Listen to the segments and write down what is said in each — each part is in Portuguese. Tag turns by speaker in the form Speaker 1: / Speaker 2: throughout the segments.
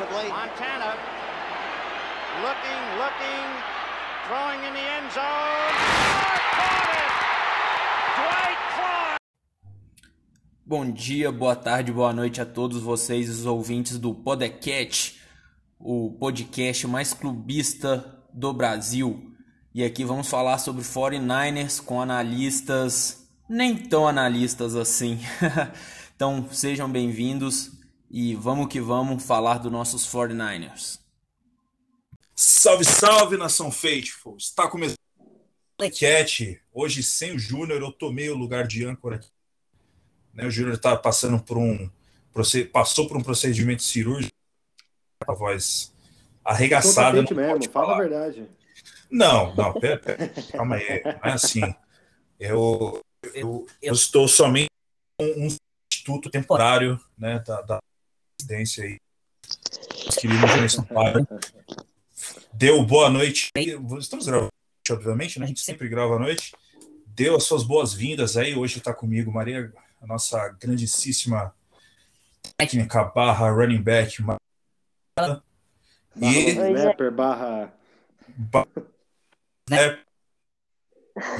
Speaker 1: possibly.
Speaker 2: Montana looking, looking, throwing in the end zone.
Speaker 3: Bom dia, boa tarde, boa noite a todos vocês, os ouvintes do Podcast, o podcast mais clubista do Brasil. E aqui vamos falar sobre 49ers com analistas nem tão analistas assim. então sejam bem-vindos e vamos que vamos falar dos nossos 49ers.
Speaker 4: Salve, salve, nação Faithful! Está começando a enquete. Hoje, sem o Júnior, eu tomei o lugar de âncora aqui. Né, o Júnior está passando por um passou por um procedimento cirúrgico a voz arregaçada.
Speaker 5: Não mesmo, fala a verdade.
Speaker 4: Não, não, pera, pera, calma aí. Não é assim. Eu, eu, eu estou somente um, um instituto temporário né, da, da residência aí. Querido São Paulo. Deu boa noite. Estamos gravando, obviamente, né? A gente sempre grava à noite. Deu as suas boas-vindas aí. Hoje está comigo Maria, a nossa grandíssima técnica barra running back.
Speaker 5: E rapper barra.
Speaker 4: Ba... Né?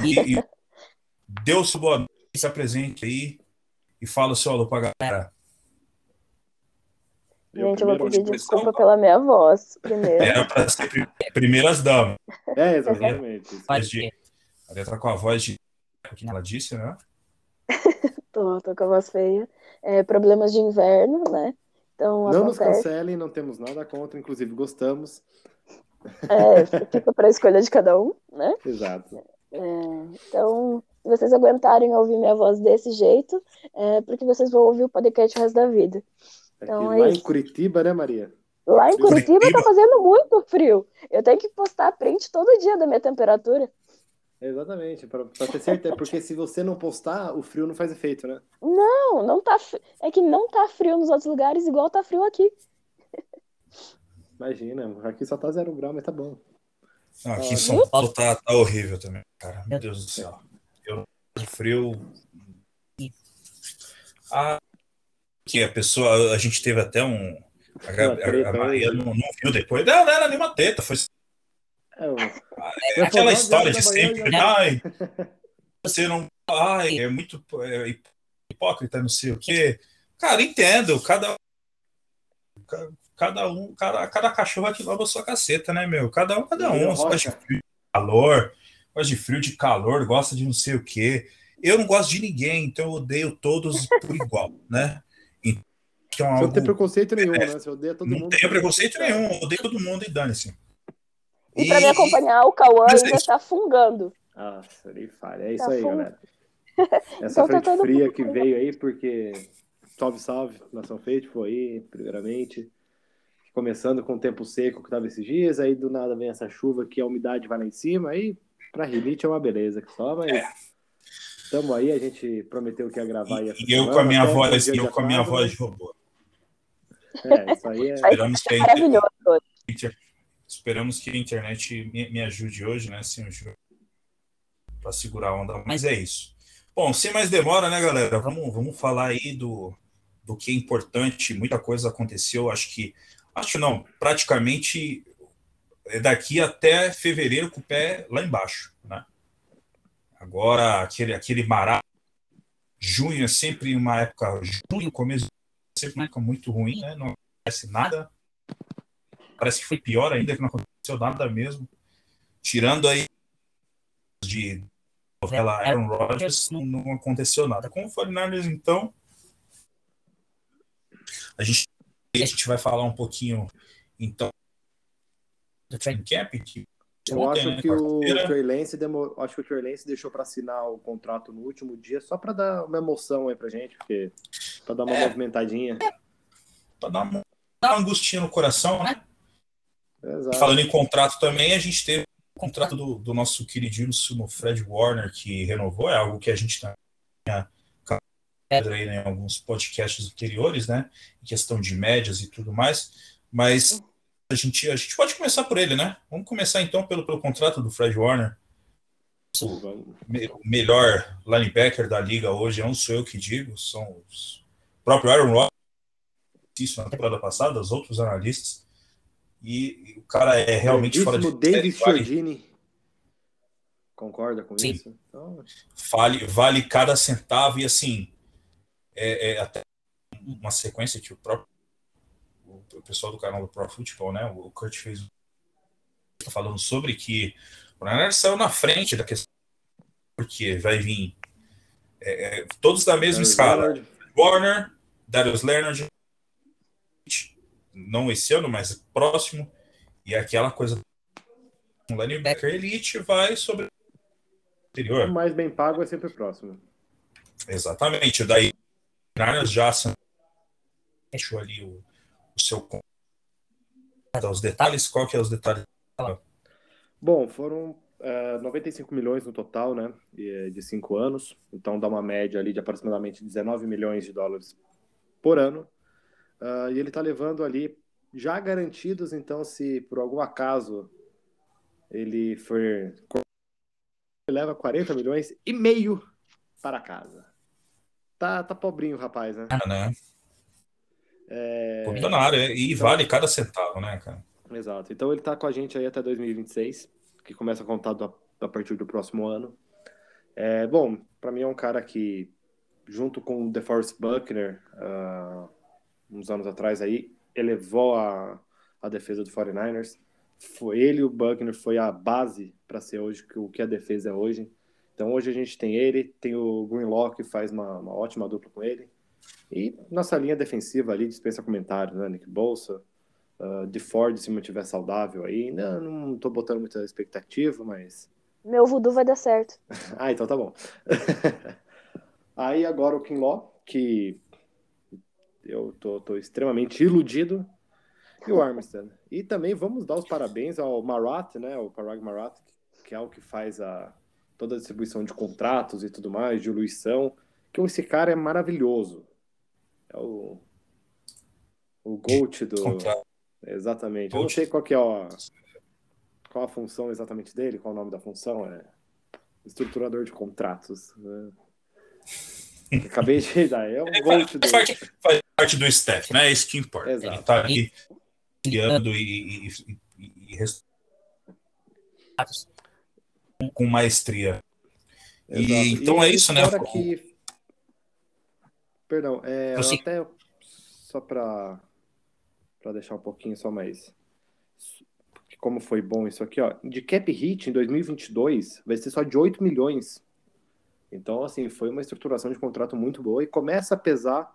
Speaker 4: E, e deu sua boa noite, se apresente aí e fala o seu alô pra galera.
Speaker 6: Gente, eu vou pedir desculpa pela minha voz primeiro.
Speaker 4: Era para ser primeiras damas.
Speaker 5: É, exatamente.
Speaker 4: De, a letra com a voz de. O que ela disse, né?
Speaker 6: tô, tô com a voz feia. É, problemas de inverno, né? Então,
Speaker 5: não
Speaker 6: acontece...
Speaker 5: nos cancelem, não temos nada contra, inclusive gostamos.
Speaker 6: É, fica para a escolha de cada um, né?
Speaker 5: Exato.
Speaker 6: É, então, se vocês aguentarem ouvir minha voz desse jeito, é porque vocês vão ouvir o podcast o resto da vida. Então, é
Speaker 5: lá
Speaker 6: isso.
Speaker 5: em Curitiba, né, Maria?
Speaker 6: Lá em Curitiba,
Speaker 4: Curitiba.
Speaker 6: tá fazendo muito frio. Eu tenho que postar print todo dia da minha temperatura.
Speaker 5: Exatamente, para ter certeza. Porque se você não postar, o frio não faz efeito, né?
Speaker 6: Não, não tá. É que não tá frio nos outros lugares igual tá frio aqui.
Speaker 5: Imagina, aqui só tá zero grau, mas tá bom.
Speaker 4: Não, aqui em São Paulo tá, tá horrível também, cara. Meu Deus do céu. Eu frio. Ah, que a pessoa. A gente teve até um. A, a, a Maria
Speaker 5: aí.
Speaker 4: não, não viu depois. Não, não era nenhuma treta. Foi
Speaker 5: É,
Speaker 4: É aquela história de sempre,
Speaker 5: já-
Speaker 4: ai, você não, ai, é muito é, hipócrita, não sei o quê. Cara, entendo, cada cada um, cada, cada cachorro aqui lava a sua caceta, né, meu? Cada um, cada um. Você gosta de frio, de calor, gosta de frio, de calor, gosta de não sei o quê. Eu não gosto de ninguém, então eu odeio todos por igual, né?
Speaker 5: Você não
Speaker 4: algo,
Speaker 5: tem preconceito nenhum, né? Você odeia todo
Speaker 4: não
Speaker 5: mundo.
Speaker 4: tenho preconceito nenhum, eu odeio todo mundo e dane-se.
Speaker 6: E, pra me acompanhar, o Cauã ainda
Speaker 4: isso-
Speaker 6: tá fungando.
Speaker 5: Ah, nem falha. É isso
Speaker 6: Tá
Speaker 5: aí,
Speaker 6: bom.
Speaker 5: galera. Essa
Speaker 6: Então tá
Speaker 5: frente
Speaker 6: todo
Speaker 5: fria
Speaker 6: mundo
Speaker 5: que veio aí, porque salve, salve, Nação Feito, foi aí, primeiramente. Começando com o tempo seco que tava esses dias, aí do nada vem essa chuva que a umidade vai lá em cima, aí pra rinite é uma beleza que só, mas estamos aí, a gente prometeu que ia gravar aí essa
Speaker 4: E eu
Speaker 5: semana,
Speaker 4: com a minha voz, e eu com a minha
Speaker 5: atraso,
Speaker 4: voz de robô.
Speaker 5: É, isso aí é.
Speaker 4: Esperamos que a inter-
Speaker 6: Maravilhoso.
Speaker 4: inter- esperamos que a internet me, me ajude hoje, né, sem o Júlio, para segurar a onda. Mas é isso. Bom, sem mais demora, né, galera? Vamos, vamos falar aí do, do que é importante. Muita coisa aconteceu. Acho que, acho não, praticamente é daqui até fevereiro com o pé lá embaixo, né? Agora aquele aquele mará. Junho é sempre uma época, junho começo é época muito ruim, né? Não acontece nada. Parece que foi pior ainda, que não aconteceu nada mesmo. Tirando aí de novela Aaron Rodgers, não, não aconteceu nada. Com o 49ers, então, a gente, a gente vai falar um pouquinho, então, do training camp, que
Speaker 5: Eu
Speaker 4: ontem,
Speaker 5: acho
Speaker 4: né,
Speaker 5: que o. Trey Lance acho que o Trey Lance deixou para assinar o contrato no último dia só para dar uma emoção aí pra gente, porque para dar uma
Speaker 4: É.
Speaker 5: movimentadinha.
Speaker 4: para dar uma, dar uma angustinha no coração, né?
Speaker 5: Exato.
Speaker 4: Falando em contrato também, a gente teve o contrato do, do nosso queridíssimo Fred Warner, que renovou, é algo que a gente tinha pedra aí em alguns podcasts anteriores, né? Em questão de médias e tudo mais. Mas a gente, a gente pode começar por ele, né? Vamos começar então pelo, pelo contrato do Fred Warner. O me- o melhor linebacker da liga hoje, não sou eu que digo, são os o próprio Aaron Rodgers isso na temporada passada, os outros analistas, e, e o cara é realmente fora de
Speaker 5: David Chiodini concorda com Sim. isso?
Speaker 4: Então... Vale, vale cada centavo e assim é, é até uma sequência que o próprio o pessoal do canal do Pro Football, né, o Kurt fez falando sobre que o Niners saiu na frente da questão porque vai vir é, é todos da mesma Darius escala. Leonard. Warner, Darius Leonard, não esse ano, mas próximo, e aquela coisa um linebacker elite vai sobre o
Speaker 5: anterior. O mais bem pago é sempre o próximo.
Speaker 4: Exatamente. Daí Niners já deixou ali o, o seu os detalhes, qual que é os detalhes?
Speaker 5: Bom, foram é, 95 milhões no total, né, de cinco anos. Então dá uma média ali de aproximadamente 19 milhões de dólares por ano. Uh, e ele está levando ali já garantidos. Então, se por algum acaso ele for ele leva 40 milhões e meio para casa. Tá, tá pobrinho, rapaz, né?
Speaker 4: É, né? É... Milionário, e então, vale cada centavo, né, cara?
Speaker 5: Exato. Então ele tá com a gente aí até 2026, que começa a contar do, a partir do próximo ano. É, bom, para mim é um cara que, junto com o DeForest Buckner, uh, uns anos atrás aí, elevou a, a defesa do 49ers. Foi ele e o Buckner foi a base para ser hoje o que a defesa é hoje. Então hoje a gente tem ele, tem o Greenlaw que faz uma, uma ótima dupla com ele. E nossa linha defensiva ali dispensa comentários, né? Nick Bolsa, uh, de Ford se mantiver saudável aí. Não, não tô botando muita expectativa, mas.
Speaker 6: Meu voodoo vai dar certo.
Speaker 5: ah, então tá bom. aí agora o Kinlaw, que eu tô, tô extremamente iludido. E o Armstead. E também vamos dar os parabéns ao Marat, né? O Parag Marat, que é o que faz a, toda a distribuição de contratos e tudo mais, de diluição. Que esse cara é maravilhoso. É o, o GOAT do. Exatamente. Eu não sei qual que é a, qual a função exatamente dele, qual o nome da função. É estruturador de contratos. Né? Acabei de dar. É um é, GOAT
Speaker 4: do. Faz, faz parte do staff, né? É isso que importa. Exato. Ele tá aqui guiando e, e, e, e com maestria. Exato. E, então e é isso, né? Que
Speaker 5: Perdão, é, até só para para deixar um pouquinho só mais como foi bom isso aqui, ó. De cap hit em 2022 vai ser só de 8 milhões. Então, assim, foi uma estruturação de contrato muito boa e começa a pesar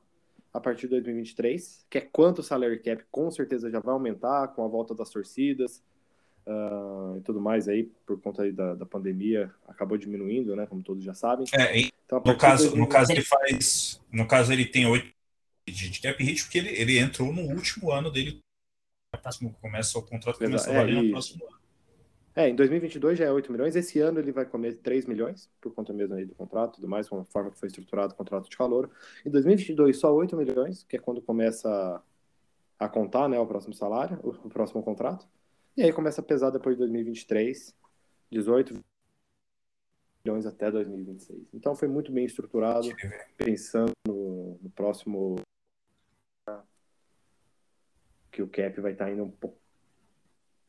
Speaker 5: a partir de 2023, que é quanto o salary cap com certeza já vai aumentar com a volta das torcidas uh, e tudo mais aí, por conta aí da, da pandemia, acabou diminuindo, né, como todos já sabem.
Speaker 4: É, então, no, caso, no caso ele faz, no caso ele tem oito de, de cap hit, porque ele, ele entrou no último ano dele, próximo começa o contrato começa a valer é, no próximo ano.
Speaker 5: É, em 2022 já é 8 milhões, esse ano ele vai comer 3 milhões, por conta mesmo aí do contrato e tudo mais, com a forma que foi estruturado o contrato de calor. Em 2022 só 8 milhões, que é quando começa a contar, né, o próximo salário, o próximo contrato. E aí começa a pesar depois de 2023, 18 milhões até 2026. Então foi muito bem estruturado, pensando no, no próximo que o cap vai estar tá indo um pouco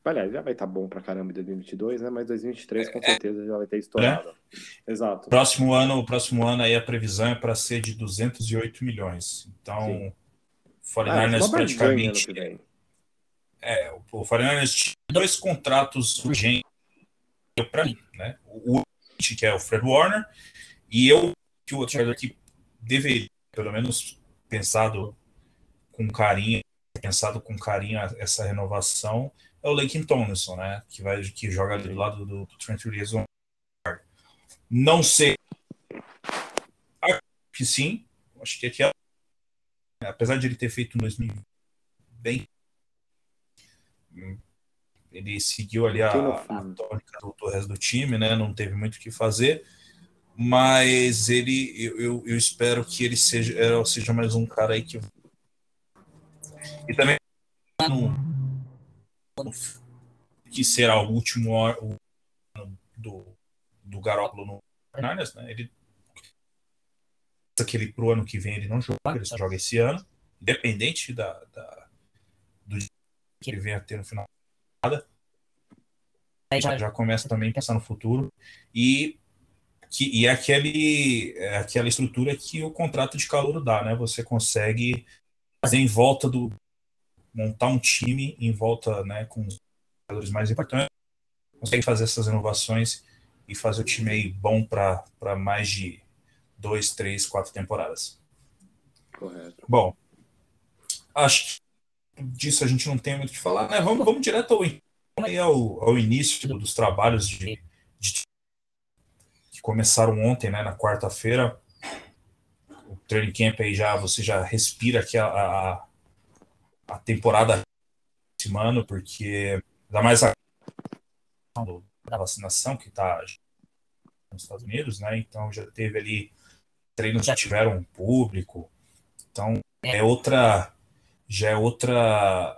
Speaker 5: Aliás, já vai estar tá bom pra caramba em 2022, né? Mas 2023 com é. certeza já vai ter estourado. É. Exato.
Speaker 4: Próximo ano, o próximo ano aí a previsão é para ser de 208 milhões. Então, Sim. 49ers ah, praticamente. É, o 49ers tinha dois contratos urgentes para mim, né? O que é o Fred Warner e eu que o outro jogador que deveria, pelo menos, pensado com carinho, pensado com carinho essa renovação é o Lakin Tomlinson, né? Que, vai, que joga do lado do, do Trent Williams. Não sei. Acho que sim. Acho que aqui, é, apesar de ele ter feito um 2000 bem, ele seguiu ali a, a tônica do, do, resto do time, né? Não teve muito o que fazer. Mas ele, eu, eu, espero que ele seja, seja mais um cara aí que. E também que será o último ano do, do Garoppolo no Niners, né? Ele que ele pro ano que vem ele não joga, ele só joga esse ano. independente da, da do que ele venha a ter no final da já, já começa também a pensar no futuro e que e é aquele é aquela estrutura que o contrato de calor dá, né? Você consegue fazer em volta do montar um time em volta, né, com os jogadores mais importantes, consegue fazer essas inovações e fazer o time aí bom para mais de dois, três, quatro temporadas.
Speaker 5: Correto.
Speaker 4: Bom, acho que disso a gente não tem muito o que falar, né? Vamos, vamos direto ao, ao, ao início dos trabalhos de, de, que começaram ontem, né? Na quarta-feira. O training camp aí já você já respira aqui a, a, a temporada ano, porque ainda mais a da vacinação que está nos Estados Unidos, né? Então já teve ali treinos já tiveram público, então é outra já é outra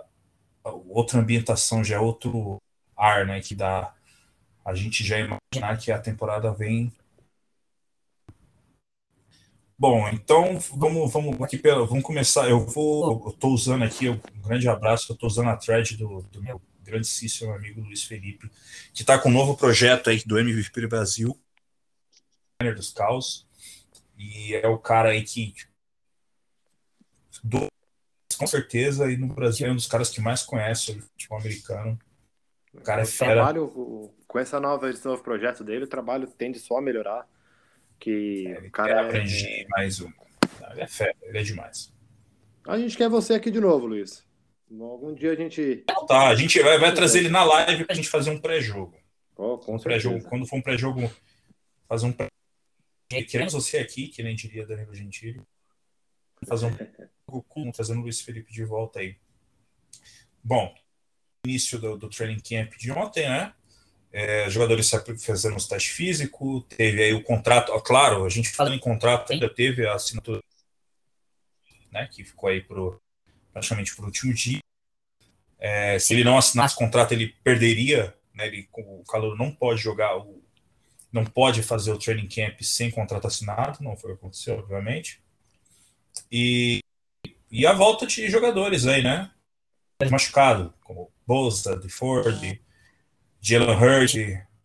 Speaker 4: outra ambientação, já é outro ar, né? Que dá a gente já imaginar que a temporada vem Bom, então vamos, vamos aqui pela, vamos começar. Eu vou, eu tô usando aqui um grande abraço. Eu tô usando a thread do, do meu grandíssimo amigo Luiz Felipe, que está com um novo projeto aí do MVP Brasil, dos Caos, e é o cara aí que do, com certeza e no Brasil é um dos caras que mais conhece o futebol americano. O cara é fera.
Speaker 5: Trabalho, com essa nova, esse novo projeto dele, o trabalho tende só a melhorar que
Speaker 4: é,
Speaker 5: o cara
Speaker 4: aprende é... mais um. Ele é fera, ele é demais.
Speaker 5: A gente quer você aqui de novo, Luiz. Algum dia a gente.
Speaker 4: Tá, a gente vai, vai trazer ele na live pra gente fazer um pré-jogo.
Speaker 5: Oh, com
Speaker 4: um pré-jogo. Quando for um pré-jogo, fazer um pré Queremos você aqui, que nem diria Danilo Gentili. Fazer um jogo trazendo o Luiz Felipe de volta aí. Bom, início do, do training camp de ontem, né? É, jogadores fazendo os testes físicos, teve aí o contrato, ó, claro, a gente falando em contrato ainda teve a assinatura, né, que ficou aí pro, praticamente pro último dia. É, se ele não assinasse contrato, ele perderia, né, ele, o calor não pode jogar, o, não pode fazer o training camp sem contrato assinado, não foi o que aconteceu, obviamente. E, e a volta de jogadores aí, né, machucado, como Bosa, DeFord, Jalen Hurts,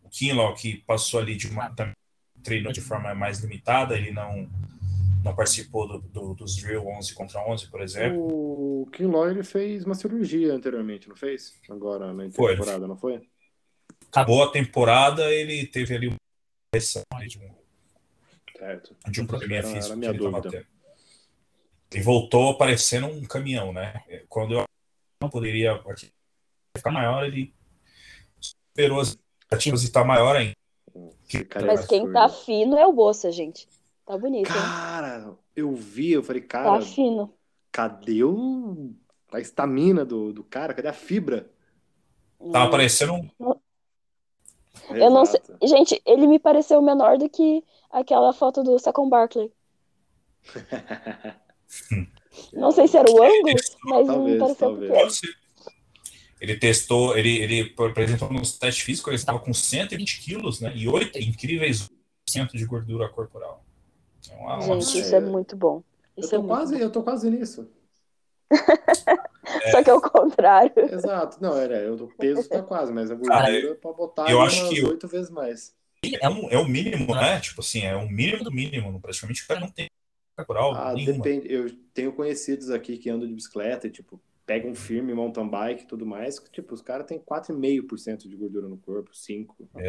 Speaker 4: o Kinlaw, que passou ali de uma treinou de forma mais limitada, ele não não participou do, do, dos drill 11 contra 11, por exemplo.
Speaker 5: O Kinlaw ele fez uma cirurgia anteriormente, não fez? Agora na temporada, foi. não foi?
Speaker 4: Acabou a temporada, ele teve ali uma pressão de um,
Speaker 5: certo.
Speaker 4: de um probleminha físico que ele estava tendo. E voltou parecendo um caminhão, né? Quando eu não poderia ficar maior, ele superou as expectativas e tá maior ainda.
Speaker 6: Mas é quem tá fino é o Bolsa, gente. Tá bonito.
Speaker 5: Cara, hein? eu vi, eu falei, cara.
Speaker 6: Tá fino.
Speaker 5: Cadê o... a estamina do, do cara? Cadê a fibra?
Speaker 4: Tava parecendo um.
Speaker 6: Eu não sei. Gente, ele me pareceu menor do que aquela foto do Sacon Barkley. não sei se era o ângulo, mas talvez, me pareceu talvez.
Speaker 4: Ele testou, ele, ele apresentou nos testes físicos, ele estava com 120 quilos, né? E 8 incríveis de gordura corporal.
Speaker 6: É uma, Gente, isso é muito bom. Isso
Speaker 5: eu, tô é quase, eu tô quase nisso.
Speaker 6: é. Só que é o contrário.
Speaker 5: Exato. Não, era, o peso tá quase, mas a gordura ah, é pra botar eu acho que oito vezes mais.
Speaker 4: É, um, é o mínimo, né? Tipo assim, é o mínimo do mínimo. Praticamente o cara não tem corporal.
Speaker 5: Ah, depende. Eu tenho conhecidos aqui que andam de bicicleta e, tipo, pegam firme, mountain bike e tudo mais, tipo, os caras têm 4,5% de gordura no corpo, 5%.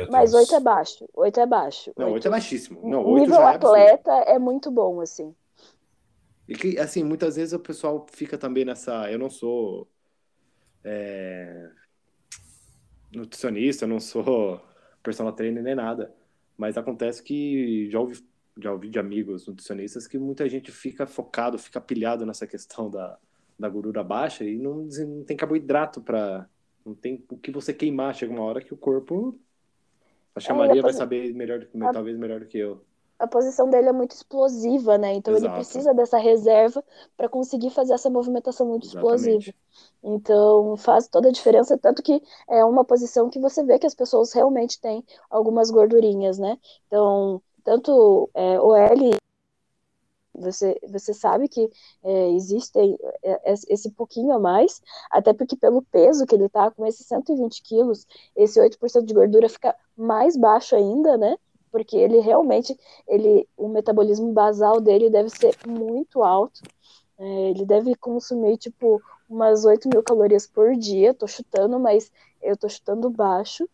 Speaker 6: Mas 8 é baixo, 8 é baixo.
Speaker 5: Não, 8, 8 é baixíssimo. Não,
Speaker 6: 8 nível
Speaker 5: é
Speaker 6: atleta é muito bom, assim.
Speaker 5: E que, assim, muitas vezes o pessoal fica também nessa... Eu não sou é, nutricionista, eu não sou personal trainer nem nada, mas acontece que já ouvi, já ouvi de amigos nutricionistas que muita gente fica focado, fica pilhado nessa questão da da gordura baixa e não, não tem carboidrato para não tem o que você queimar. Chega uma hora que o corpo acho que a é, Maria vai saber melhor do que a... talvez melhor do que eu.
Speaker 6: A posição dele é muito explosiva, né? Então Exato. ele precisa dessa reserva para conseguir fazer essa movimentação muito Exatamente. explosiva. Então faz toda a diferença, tanto que é uma posição que você vê que as pessoas realmente têm algumas gordurinhas, né? Então, tanto é, o L Você, você sabe que é, existe é, esse pouquinho a mais, até porque pelo peso que ele tá, com esses 120 quilos, esse 8% de gordura fica mais baixo ainda, né? Porque ele realmente, ele, o metabolismo basal dele deve ser muito alto. É, ele deve consumir, tipo, umas 8 mil calorias por dia, tô chutando, mas eu tô chutando baixo.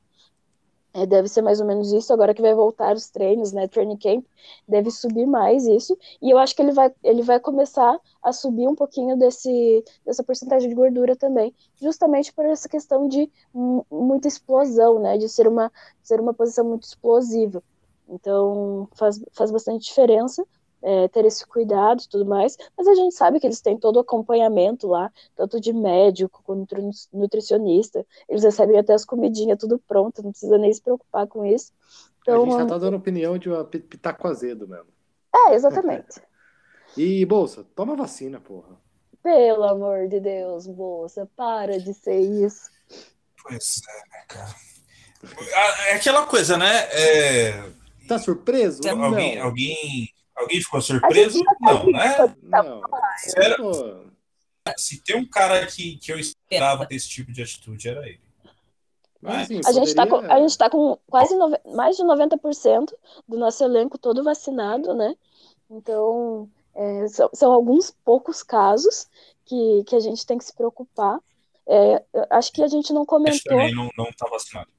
Speaker 6: É, deve ser mais ou menos isso, agora que vai voltar os treinos, né, training camp, deve subir mais isso, e eu acho que ele vai, ele vai começar a subir um pouquinho desse, dessa porcentagem de gordura também, justamente por essa questão de muita explosão, né, de ser uma, ser uma posição muito explosiva, então faz, faz bastante diferença, é, ter esse cuidado e tudo mais, mas a gente sabe que eles têm todo o acompanhamento lá, tanto de médico quanto nutricionista, eles recebem até as comidinhas tudo pronto, não precisa nem se preocupar com isso.
Speaker 5: Então, a gente já tá dando opinião de uma pitaco azedo mesmo.
Speaker 6: É, exatamente.
Speaker 5: e, Bolsa, toma vacina, porra.
Speaker 6: Pelo amor de Deus, Bolsa, para de ser isso.
Speaker 4: Pois é, né, cara. É aquela coisa, né? É...
Speaker 5: Tá surpreso?
Speaker 4: Alguém, não. alguém Alguém ficou surpreso? Não, né? Não. Era... Se tem um cara que, que eu esperava ter esse tipo de atitude, era ele.
Speaker 6: Mas, assim, a, poderia... gente tá com, a gente tá com quase no... mais de 90% do nosso elenco todo vacinado, né? Então, é, são, são, alguns poucos casos que, que a gente tem que se preocupar. É, acho que a gente não comentou.
Speaker 4: também não, não tá vacinado.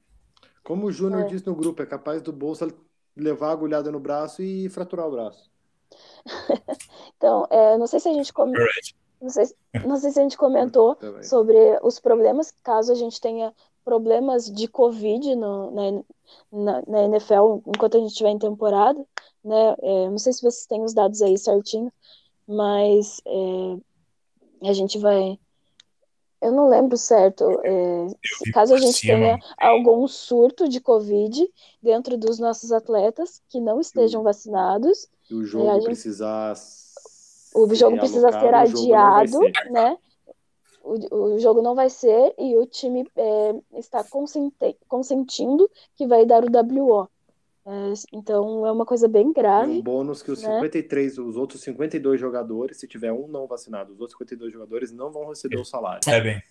Speaker 5: Como o Júnior é. disse no grupo, é capaz do Bolsa levar a agulhada no braço e fraturar o braço.
Speaker 6: então, é, não sei se a gente come... não, sei, não sei se a gente comentou sobre os problemas caso a gente tenha problemas de Covid no, na, na, na NFL enquanto a gente estiver em temporada, né? É, não sei se vocês têm os dados aí certinho, mas é, a gente vai eu não lembro certo. É, caso a gente tenha algum surto de Covid dentro dos nossos atletas que não estejam vacinados.
Speaker 5: E o jogo gente, precisar.
Speaker 6: O jogo precisa ser adiado, ser. né? O, o, jogo não vai ser e o time é, está consentindo que vai dar o WO. É, então é uma coisa bem grave. E
Speaker 5: um bônus que os né? 53, os outros 52 jogadores, se tiver um não vacinado, os outros 52 jogadores não vão receber o salário.
Speaker 4: É bem.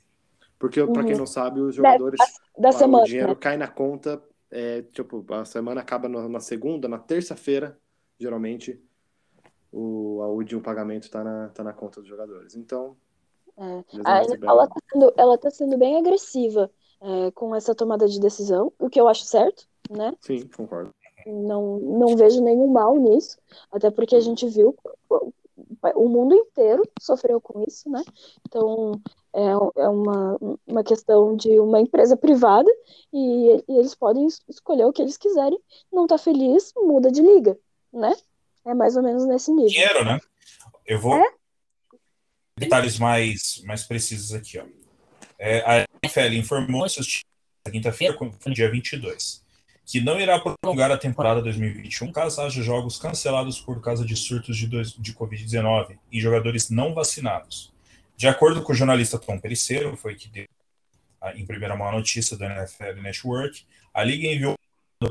Speaker 5: Porque, uhum. para quem não sabe, os jogadores.
Speaker 6: Da, da semana,
Speaker 5: o dinheiro né? cai na conta. É, tipo, a semana acaba na segunda, na terça-feira, geralmente, o, a, o pagamento está na, tá na conta dos jogadores. Então.
Speaker 6: É. ela está sendo, ela tá sendo bem agressiva é, com essa tomada de decisão, o que eu acho certo, né?
Speaker 5: Sim, concordo.
Speaker 6: Não, não vejo nenhum mal nisso, até porque a gente viu o mundo inteiro sofreu com isso, né? Então é, é uma, uma questão de uma empresa privada e, e eles podem escolher o que eles quiserem. Não tá feliz, muda de liga, né? É mais ou menos nesse nível.
Speaker 4: Dinheiro, né? Eu vou é? detalhes mais mais precisos aqui, ó. É, a NFL informou essa quinta-feira, dia 22 que não irá prolongar a temporada 2021 caso haja jogos cancelados por causa de surtos de, de Covid-19 e jogadores não vacinados. De acordo com o jornalista Tom Periceiro, foi que deu em primeira mão a notícia da NFL Network, a liga enviou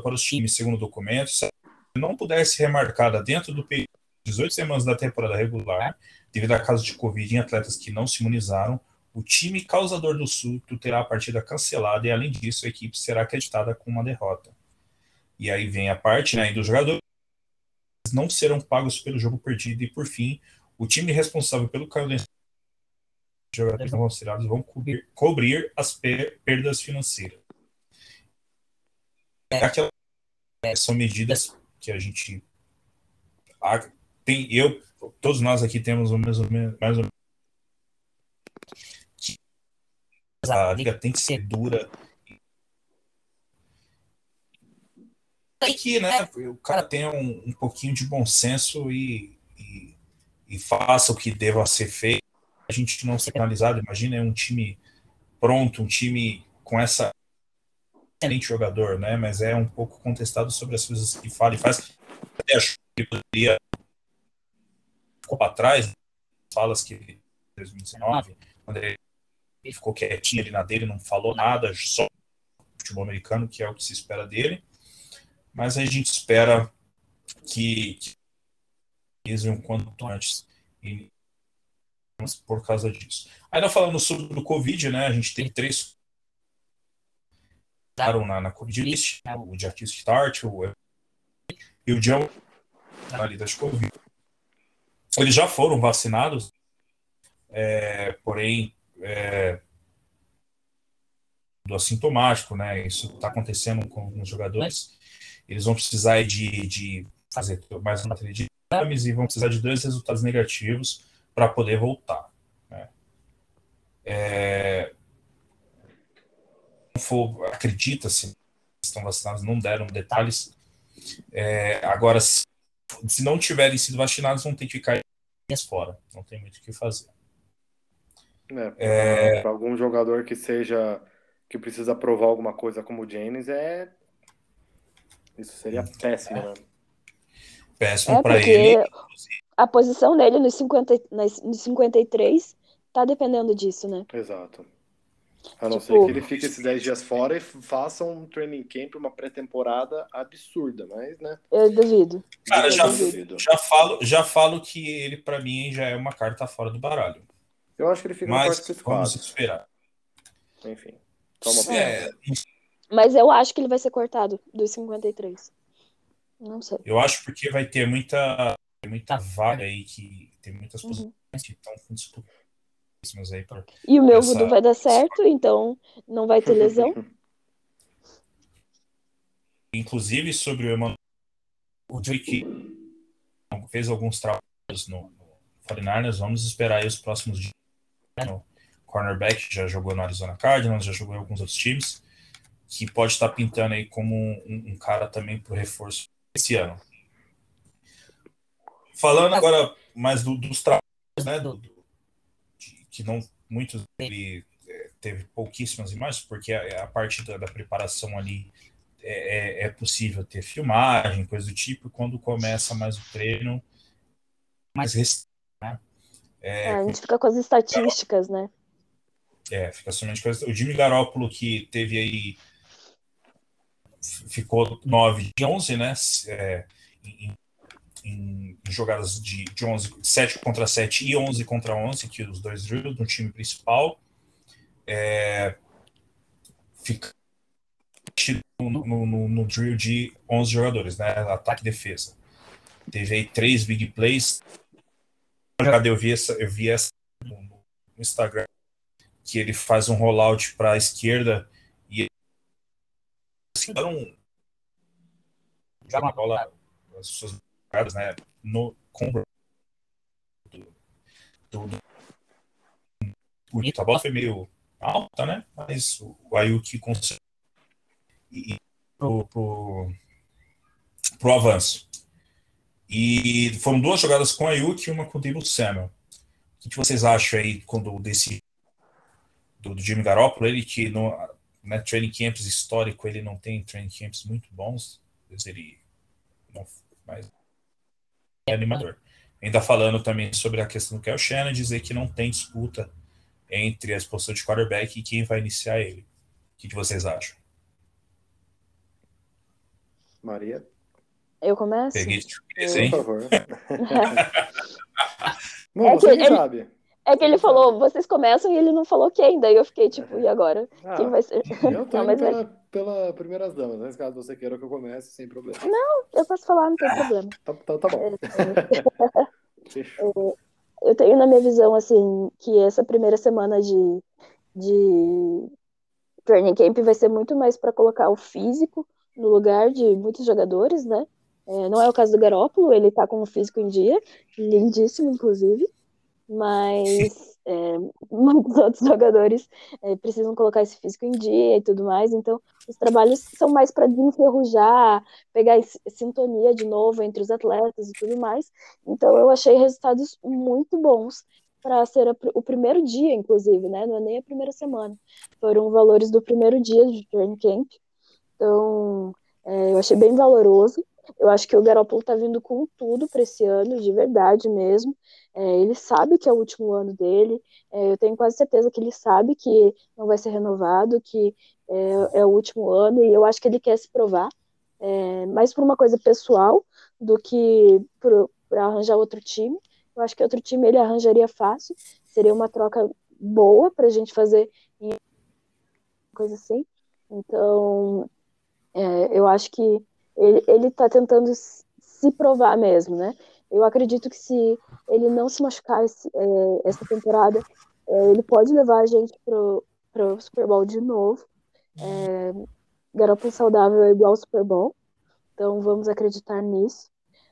Speaker 4: para os times, segundo documentos, se não puder ser remarcada dentro do período de 18 semanas da temporada regular, devido a casos de Covid em atletas que não se imunizaram, o time causador do surto terá a partida cancelada e, além disso, a equipe será acreditada com uma derrota. E aí vem a parte né, dos jogadores não serão pagos pelo jogo perdido. E por fim, o time responsável pelo calendário de jogadores não considerados vão cobrir, cobrir as per perdas financeiras. É aquela, são medidas que a gente tem. Eu, todos nós aqui temos o mesmo, mais ou menos. A liga tem que ser dura que né, o cara tenha um, um pouquinho de bom senso e, e, e, faça o que deva ser feito. A gente não ser penalizado. Imagina um time pronto, um time com essa excelente jogador, né? Mas é um pouco contestado sobre as coisas que fala e faz. Até acho que ele poderia ficou para trás falas que em 2019, quando ele ficou quietinho ali na dele, não falou nada, só futebol americano, que é o que se espera dele mas a gente espera que, o quanto antes. E por causa disso. Ainda falando sobre o Covid, né? A gente tem três na, na Covid list, né, o de Artist Start, o e o John na lista de Covid. Eles já foram vacinados, é, porém é, do assintomático, né? Isso está acontecendo com alguns jogadores. Eles vão precisar de, de fazer mais uma bateria de exames e vão precisar de dois resultados negativos para poder voltar. Né? É, acredita-se estão vacinados, não deram detalhes. É, agora, se, se, não tiverem sido vacinados, vão ter que ficar fora. Não tem muito o que fazer.
Speaker 5: É, para é... algum jogador que seja que precisa provar alguma coisa como o James, é isso seria péssimo, né?
Speaker 4: Péssimo é para ele.
Speaker 6: A posição dele nos, 50, nos 53 tá dependendo disso, né?
Speaker 5: Exato. A não tipo, ser que ele fique esses 10 dias fora e faça um training camp, uma pré-temporada absurda, mas, né?
Speaker 6: Eu duvido.
Speaker 4: Cara, eu já, duvido. já, falo, já falo que ele, para mim, já é uma carta fora do baralho.
Speaker 5: Eu acho que ele fica
Speaker 4: mas, no quarto Vamos esperar.
Speaker 5: Enfim. Toma é,
Speaker 6: mas eu acho que ele vai ser cortado dos 53. Não sei.
Speaker 4: Eu acho porque vai ter muita, muita vaga aí que tem muitas uhum. posições que estão com disputa aí pra
Speaker 6: e o meu essa... voodoo vai dar certo, então não vai ter lesão.
Speaker 4: Inclusive sobre o Emmanuel, o Drake fez alguns trabalhos no, no 49 vamos esperar aí os próximos dias. No cornerback, já jogou no Arizona Cardinals, já jogou em alguns outros times, que pode estar pintando aí como um, um cara também para o reforço esse ano. Falando agora mais do, dos trabalhos, né, do, que não muitos ele é, teve pouquíssimas imagens, porque a, a parte da, da, preparação ali é, é, é, possível ter filmagem, coisa do tipo, e quando começa mais o treino, mais restrito, né?
Speaker 6: É, é, a gente fica com as estatísticas, né?
Speaker 4: É, fica somente com as... O Jimmy Garoppolo, que teve aí ficou 9 de 11, né? É, em, em jogadas de, de 11, 7 contra 7 e 11 contra 11, que os dois drills no time principal. É, fica no, no, no, drill de 11 jogadores, né? Ataque e defesa. Teve aí três big plays. Eu vi essa, eu vi essa no, no Instagram, que ele faz um rollout para a esquerda assim, um, já uma bola, as suas né, no com do, do, bonito. A bola foi meio alta, né? Mas o, Ayuki conseguiu ir pro, pro, pro avanço. E foram duas jogadas com Ayuki e uma com o Debo Samuel. O que vocês acham aí quando desse do, do Jimmy Garoppolo, ele que no né, training camps histórico ele não tem training camps muito bons, ele não, mas é animador. Ainda falando também sobre a questão do Kel Shannon, dizer que não tem disputa entre as posições de quarterback e quem vai iniciar ele. O que, que vocês acham?
Speaker 5: Maria?
Speaker 6: Eu começo?
Speaker 4: Peguei de surpresa, hein? Por favor.
Speaker 5: Não, é você que, ele, sabe.
Speaker 6: É que ele falou, vocês começam e ele não falou quem, daí eu fiquei tipo, e agora?
Speaker 5: Ah,
Speaker 6: quem vai ser?
Speaker 5: Eu tô não, mas pela, vai... pela primeiras damas, mas caso você queira que eu comece, sem problema.
Speaker 6: Não, eu posso falar, não tem problema.
Speaker 5: Tá, tá, tá bom.
Speaker 6: eu tenho na minha visão, assim, que essa primeira semana de, de training camp vai ser muito mais para colocar o físico no lugar de muitos jogadores, né? É, não é o caso do Garópolo, ele tá com o físico em dia, lindíssimo, inclusive mas é, muitos outros jogadores é, precisam colocar esse físico em dia e tudo mais, então os trabalhos são mais para desenferrujar, pegar sintonia de novo entre os atletas e tudo mais. Então eu achei resultados muito bons para ser a, o primeiro dia, inclusive, né? Não é nem a primeira semana. Foram valores do primeiro dia de training camp. Então é, eu achei bem valoroso. Eu acho que o Garoppolo está vindo com tudo para esse ano, de verdade mesmo. É, ele sabe que é o último ano dele. É, eu tenho quase certeza que ele sabe que não vai ser renovado, que é, é o último ano, e eu acho que ele quer se provar, é, mais por uma coisa pessoal do que para arranjar outro time. Eu acho que outro time ele arranjaria fácil, seria uma troca boa para a gente fazer coisa assim. Então, é, eu acho que ele está tentando se provar mesmo, né? Eu acredito que se ele não se machucar esse, é, essa temporada, é, ele pode levar a gente pro, pro Super Bowl de novo. É, Garoppolo saudável é igual ao Super Bowl, então vamos acreditar nisso.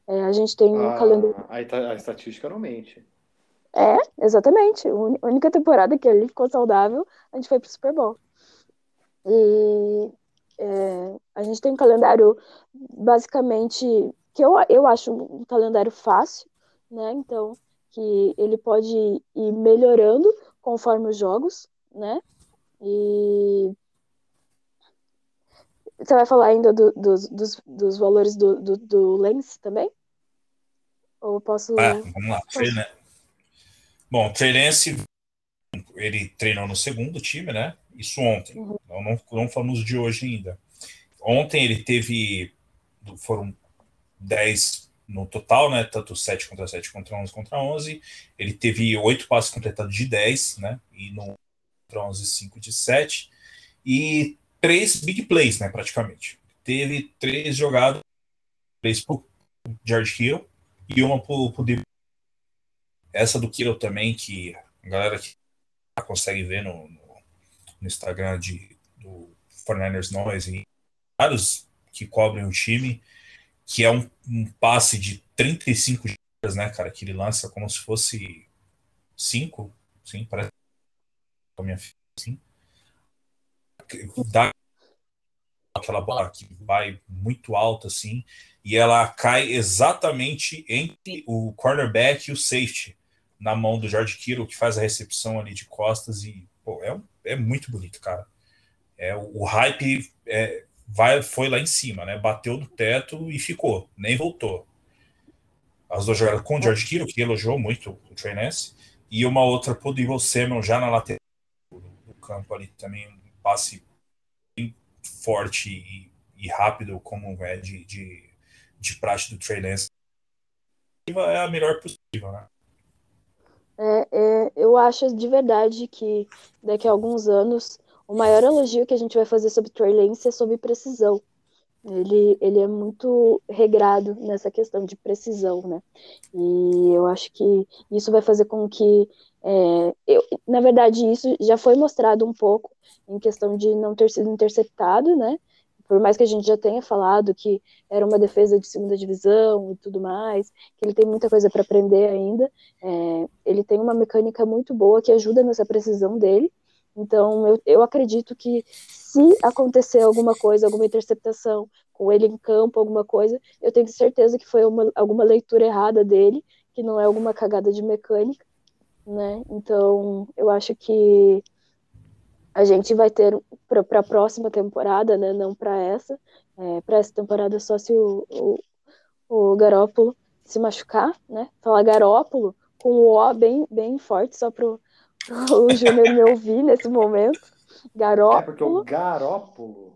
Speaker 6: É, a gente tem um
Speaker 5: a,
Speaker 6: calendário.
Speaker 5: A, a estatística não mente.
Speaker 6: É, exatamente. A única temporada que ele ficou saudável, a gente foi pro Super Bowl. E é, a gente tem um calendário basicamente que eu, eu acho um calendário fácil, né? Então, que ele pode ir melhorando conforme os jogos, né? E você vai falar ainda do, dos, dos, dos, valores do, do, do Lens também? Ou posso.
Speaker 4: Ah, vamos lá. Posso... Né? Bom, o Trey ele treinou no segundo time, né? Isso ontem. Uhum. Não, não, não falamos de hoje ainda. Ontem ele teve. Foram 10 no total, né? Tanto 7 contra 7 contra 11 contra 11. Ele teve 8 passes completados de 10, né? E no contra 11, 5 de 7. E 3 big plays, né? Praticamente. Teve 3 jogadas, 3 pro George Hill e uma pro, pro Essa do Kittle também, que a galera que consegue ver no, no, no Instagram de, do 49ers Noise e vários que cobrem o time que é um, um passe de 35 dias, né, cara, que ele lança como se fosse 5, sim, parece a minha filha, assim. Dá aquela bola que vai muito alta, assim, e ela cai exatamente entre o cornerback e o safety, na mão do George Kittle, que faz a recepção ali de costas, e pô, é, é muito bonito, cara. É, o, hype é, vai, foi lá em cima, né? Bateu no teto e ficou, nem voltou. As duas jogadas com o George Kittle, que elogiou muito o Trey e uma outra pro Devil Samuel já na lateral do campo ali também, um passe forte e, e, rápido, como é de, de, de do Trey. É a melhor possível, né?
Speaker 6: É, é, eu acho de verdade que daqui a alguns anos o maior elogio que a gente vai fazer sobre Trey Lance é sobre precisão. Ele, ele é muito regrado nessa questão de precisão, né? E eu acho que isso vai fazer com que. É, eu, na verdade, isso já foi mostrado um pouco em questão de não ter sido interceptado, né? Por mais que a gente já tenha falado que era uma defesa de segunda divisão e tudo mais, que ele tem muita coisa para aprender ainda, é, ele tem uma mecânica muito boa que ajuda nessa precisão dele. Então, eu, eu acredito que se acontecer alguma coisa, alguma interceptação com ele em campo, alguma coisa, eu tenho certeza que foi uma, alguma leitura errada dele, que não é alguma cagada de mecânica, né? Então, eu acho que a gente vai ter para a próxima temporada, né? Não para essa. É, para essa temporada só se o, o, o Garópolo se machucar, né? Falar Garópolo com o O bem, bem forte, só para o Júnior me ouvir nesse momento. Garópolo. É
Speaker 5: porque o Garópolo.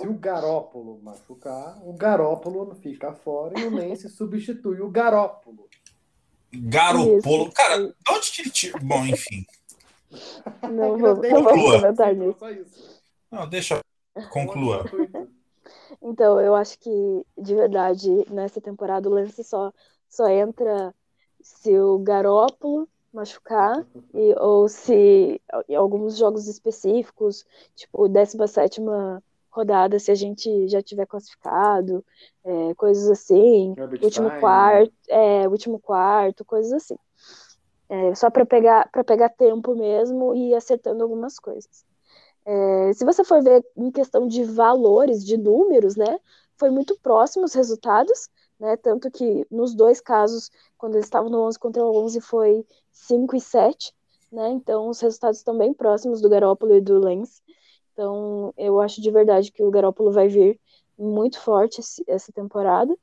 Speaker 5: Se o Garópolo machucar, o Garópolo fica fora e o Lance substitui o Garópolo.
Speaker 4: Garópolo. Isso. Cara, de onde que ele tira? Bom, enfim.
Speaker 6: Não vou, não vou comentar nisso.
Speaker 4: Não, deixa. Conclua.
Speaker 6: Então, eu acho que, de verdade, nessa temporada o Lance só, só entra se o Garópolo machucar, e, ou se em alguns jogos específicos, tipo 17 rodada, se a gente já tiver classificado, é, coisas assim, último time. quarto, é, último quarto, coisas assim. É, só para pegar para pegar tempo mesmo e acertando algumas coisas. É, se você for ver em questão de valores, de números, né, foi muito próximo os resultados, né, tanto que nos dois casos, quando eles estavam no 11 contra 11, foi 5 e 7, né? Então os resultados estão bem próximos do Garópolo e do Lens. Então eu acho de verdade que o Garópolo vai vir muito forte esse, essa temporada.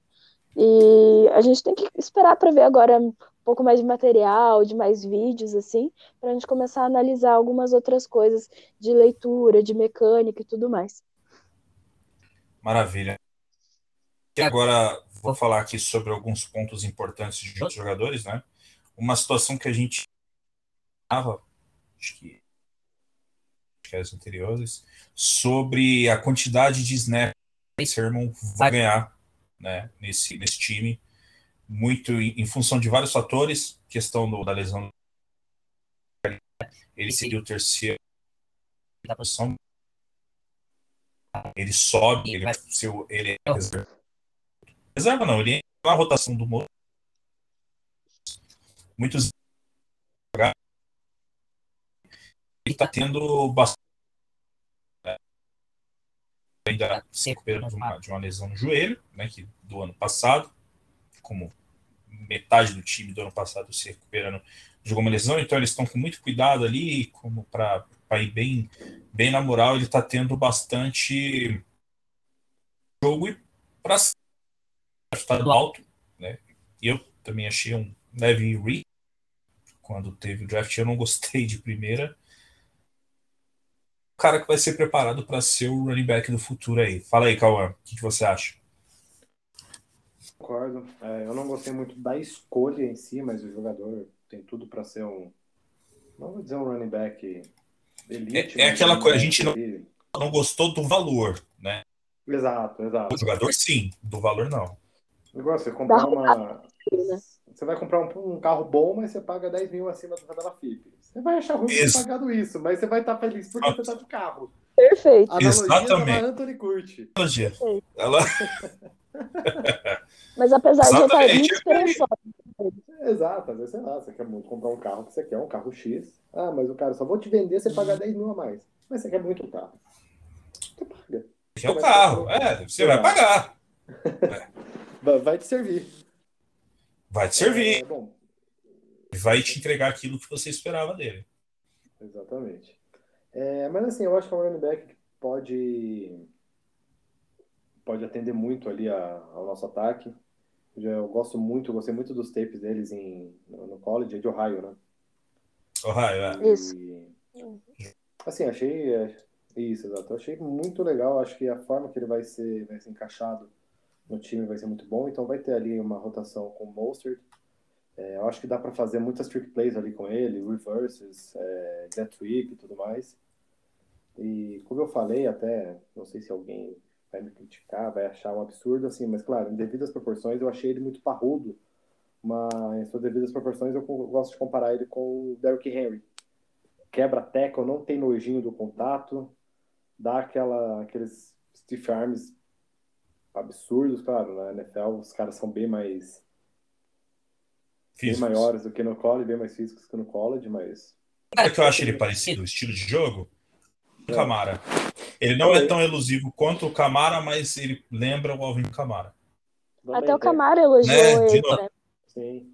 Speaker 6: E a gente tem que esperar para ver agora pouco mais de material, de mais vídeos, assim, para a gente começar a analisar algumas outras coisas de leitura, de mecânica e tudo mais.
Speaker 4: Maravilha. E agora vou falar aqui sobre alguns pontos importantes de outros jogadores, né? Uma situação que a gente estava, acho que as anteriores, sobre a quantidade de snaps que Sermon vai ganhar né, nesse, nesse time, muito em, função de vários fatores, questão do, da lesão. Ele seria o terceiro da posição. Ele sobe, ele vai ele é reserva. Reserva não, ele é na rotação do Moro. Muitos ele está tendo bastante ainda se recuperando de uma, de uma lesão no joelho, né, que do ano passado, como metade do time do ano passado se recuperando de alguma lesão, então eles estão com muito cuidado ali, como para ir bem, bem na moral, ele está tendo bastante jogo e para estar do alto, né? Eu também achei um leve re quando teve o draft, eu não gostei de primeira. O cara que vai ser preparado para ser o running back do futuro aí. Fala aí, Cauã, o que, que você acha?
Speaker 5: Concordo. É, eu não gostei muito da escolha em si, mas o jogador tem tudo para ser um. Não vou dizer um running back elite.
Speaker 4: É, é aquela coisa, a gente não, não gostou do valor, né?
Speaker 5: Exato, exato.
Speaker 4: O jogador sim, do valor não.
Speaker 5: Igual você comprar uma. Você vai comprar um, um, carro bom, mas você paga 10 mil acima do da FIP. Você vai achar ruim ter pagado isso, mas você vai estar feliz porque você está de carro.
Speaker 6: Perfeito.
Speaker 5: Analogia Exatamente. Anthony Curti.
Speaker 4: Analogia. Ela...
Speaker 6: Mas apesar Exatamente. de eu estar muito esperançosa.
Speaker 5: Exato, às vezes, sei lá, você quer muito comprar um carro que você quer, um carro X. Ah, mas o cara só vou te vender, você pagar 10 mil a mais. Mas você quer muito o carro. Você paga.
Speaker 4: É o carro, é, você vai pagar.
Speaker 5: É. Vai te servir.
Speaker 4: Vai te servir. É, bom. Vai te entregar aquilo que você esperava dele.
Speaker 5: Exatamente. É, mas assim, eu acho que o running back pode pode atender muito ali a, ao nosso ataque. Eu, gosto muito, gostei muito dos tapes deles em, no college, é de Ohio, né?
Speaker 4: Ohio, é.
Speaker 6: Isso.
Speaker 5: assim, achei. É, isso, exato. Eu achei muito legal. Acho que a forma que ele vai ser, vai ser encaixado no time vai ser muito bom. Então vai ter ali uma rotação com o Mostert. É, eu acho que dá para fazer muitas trick plays ali com ele, reverses, é, jet sweep e tudo mais. E como eu falei, até não sei se alguém vai me criticar, vai achar um absurdo, assim, mas claro, em devidas proporções, eu achei ele muito parrudo, mas em suas devidas proporções, eu gosto de comparar ele com o Derrick Henry. Quebra tackle, não tem nojinho do contato, dá aquela, aqueles stiff arms absurdos, claro, na NFL os caras são bem mais físicos. bem maiores do que no college, bem mais físicos que no college, mas...
Speaker 4: É que eu acho ele parecido, o estilo de jogo, é. Ele não é tão elusivo quanto o Camara, mas ele lembra o Alvin Camara.
Speaker 6: Até o Camara elogiou né? ele. Né?
Speaker 5: Sim.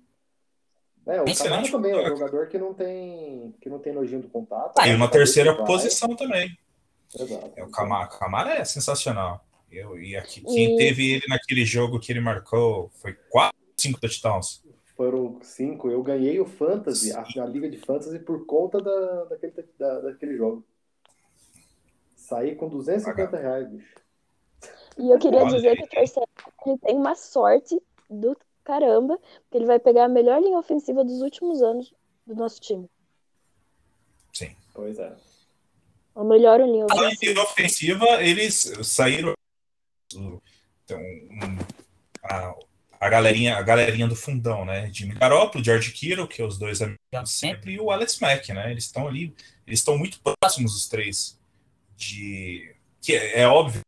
Speaker 5: É, o Camara também é um jogador que não tem, que não tem nojinho do contato.
Speaker 4: Tem uma terceira posição também. Exato. É, o Camara, Camara é sensacional. Eu, e aqui, quem e... teve ele naquele jogo que ele marcou foi quatro, cinco touchdowns.
Speaker 5: Foram cinco. Eu ganhei o Fantasy, a, a Liga de Fantasy, por conta da, daquele, da, daquele jogo. Saí com 250 reais, bicho.
Speaker 6: E eu queria Olha dizer que o terceiro ele tem uma sorte do caramba, porque ele vai pegar a melhor linha ofensiva dos últimos anos do nosso time.
Speaker 4: Sim.
Speaker 5: Pois é.
Speaker 6: A melhor linha
Speaker 4: ofensiva. A linha ofensiva, eles saíram. Então, um, a, a, galerinha, a galerinha do fundão, né? Jimmy Garoppolo, George Kittle, que é os dois amigos sempre, e o Alex Mack, né? Eles estão ali, eles estão muito próximos, os três de que é, é óbvio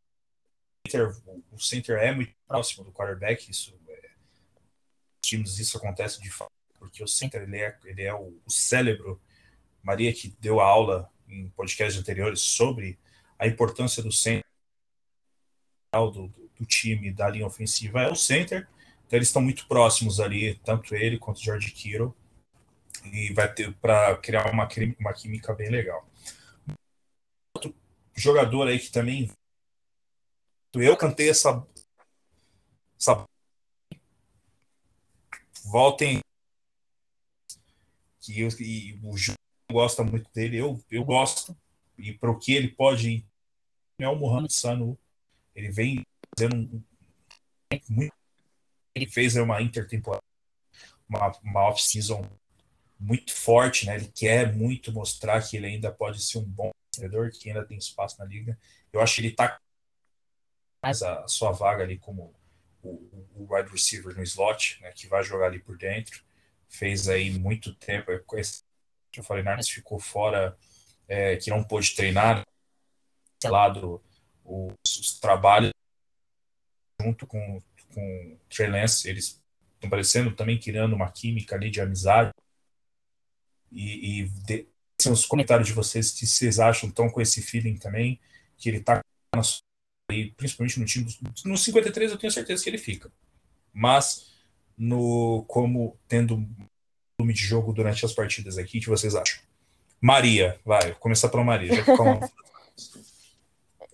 Speaker 4: o center é muito próximo do quarterback isso é, times isso acontece de fato porque o center ele é ele é o, o cérebro. Maria que deu a aula em podcasts anteriores sobre a importância do center do, do time da linha ofensiva é o center. Então eles estão muito próximos ali tanto ele quanto o George Kittle. E vai ter para criar uma, uma química bem legal jogador aí que também. Eu cantei essa. essa voltem. Que eu, e o João gosta muito dele, eu, eu gosto. E para o que ele pode é o Mohamed Sanu. Ele vem fazendo muito Ele fez uma intertemporada, uma, uma off-season muito forte, né? Ele quer muito mostrar que ele ainda pode ser um bom jogador, que ainda tem espaço na liga. Eu acho que ele está mais a, sua vaga ali como o, o, wide receiver no slot, né? Que vai jogar ali por dentro. Fez aí muito tempo. Eu falei, Nardes ficou fora, é, que não pôde treinar, lado os, os trabalhos junto com, com o Trey Lance, eles estão parecendo também criando uma química ali de amizade. E, e de, assim, os comentários de vocês, se vocês acham, estão com esse feeling também, que ele está principalmente no time. No 53 eu tenho certeza que ele fica. Mas no como tendo volume de jogo durante as partidas aqui, o que vocês acham? Maria, vai, vou começar pela Maria.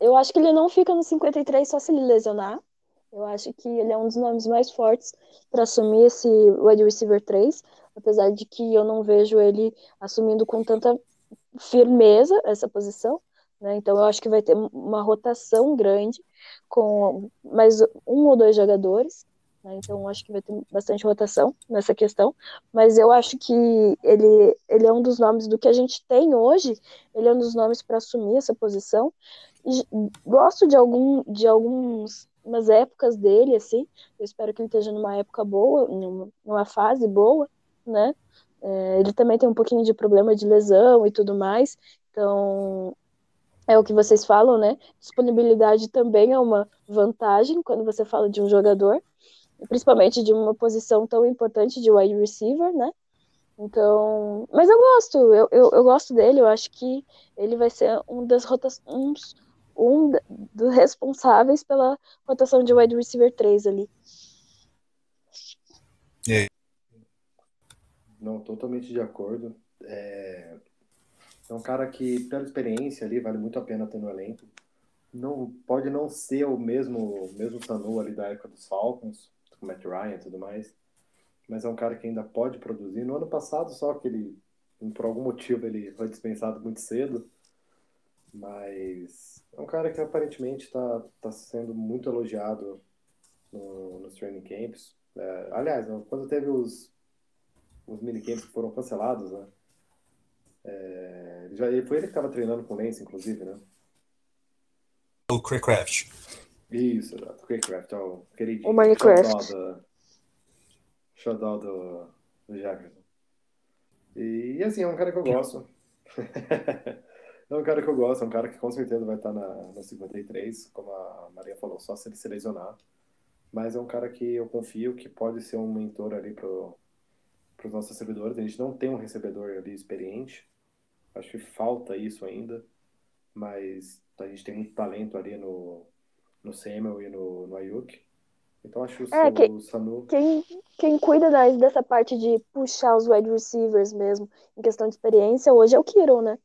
Speaker 6: eu acho que ele não fica no 53 só se ele lesionar. Eu acho que ele é um dos nomes mais fortes para assumir esse wide receiver 3, apesar de que eu não vejo ele assumindo com tanta firmeza essa posição. Né? Então eu acho que vai ter uma rotação grande com mais um ou dois jogadores. Né? Então eu acho que vai ter bastante rotação nessa questão. Mas eu acho que ele, ele é um dos nomes do que a gente tem hoje. Ele é um dos nomes para assumir essa posição. E gosto de algum de alguns umas épocas dele, assim. Eu espero que ele esteja numa época boa, numa, numa fase boa, né? É, ele também tem um pouquinho de problema de lesão e tudo mais. Então, é o que vocês falam, né? Disponibilidade também é uma vantagem quando você fala de um jogador, principalmente de uma posição tão importante de wide receiver, né? Então, mas eu gosto, eu, eu, eu gosto dele, eu acho que ele vai ser um das rotações, um dos responsáveis pela rotação de wide receiver 3 ali.
Speaker 5: É. Não, totalmente de acordo. É... é um cara que, pela experiência ali, vale muito a pena ter no elenco. Não, pode não ser o mesmo, mesmo Sanu ali da época dos Falcons, com o Matt Ryan e tudo mais, mas é um cara que ainda pode produzir. No ano passado, só que ele, por algum motivo, ele foi dispensado muito cedo, mas é um cara que aparentemente está tá sendo muito elogiado no, nos training camps. É, aliás, quando teve os, os minicamps que foram cancelados, né? É, já, foi ele que estava treinando com o Lance, inclusive, né?
Speaker 4: O Craycraft.
Speaker 5: Isso, exato. O Craycraft, o queridinho.
Speaker 6: O Minecraft.
Speaker 5: Showdown do, do Jefferson. E, assim, é um cara que eu gosto. É um cara que eu gosto, é um cara que com certeza vai estar na, na 53, como a Maria falou, só se ele se lesionar. Mas é um cara que eu confio que pode ser um mentor ali para os nossos recebedores. A gente não tem um recebedor ali experiente, acho que falta isso ainda, mas a gente tem muito talento ali no, no Samuel e no, no Ayuk. Então acho que
Speaker 6: é,
Speaker 5: o,
Speaker 6: quem,
Speaker 5: Sanu.
Speaker 6: Quem, quem cuida das, dessa parte de puxar os wide receivers mesmo, em questão de experiência, hoje é o Kiro, né?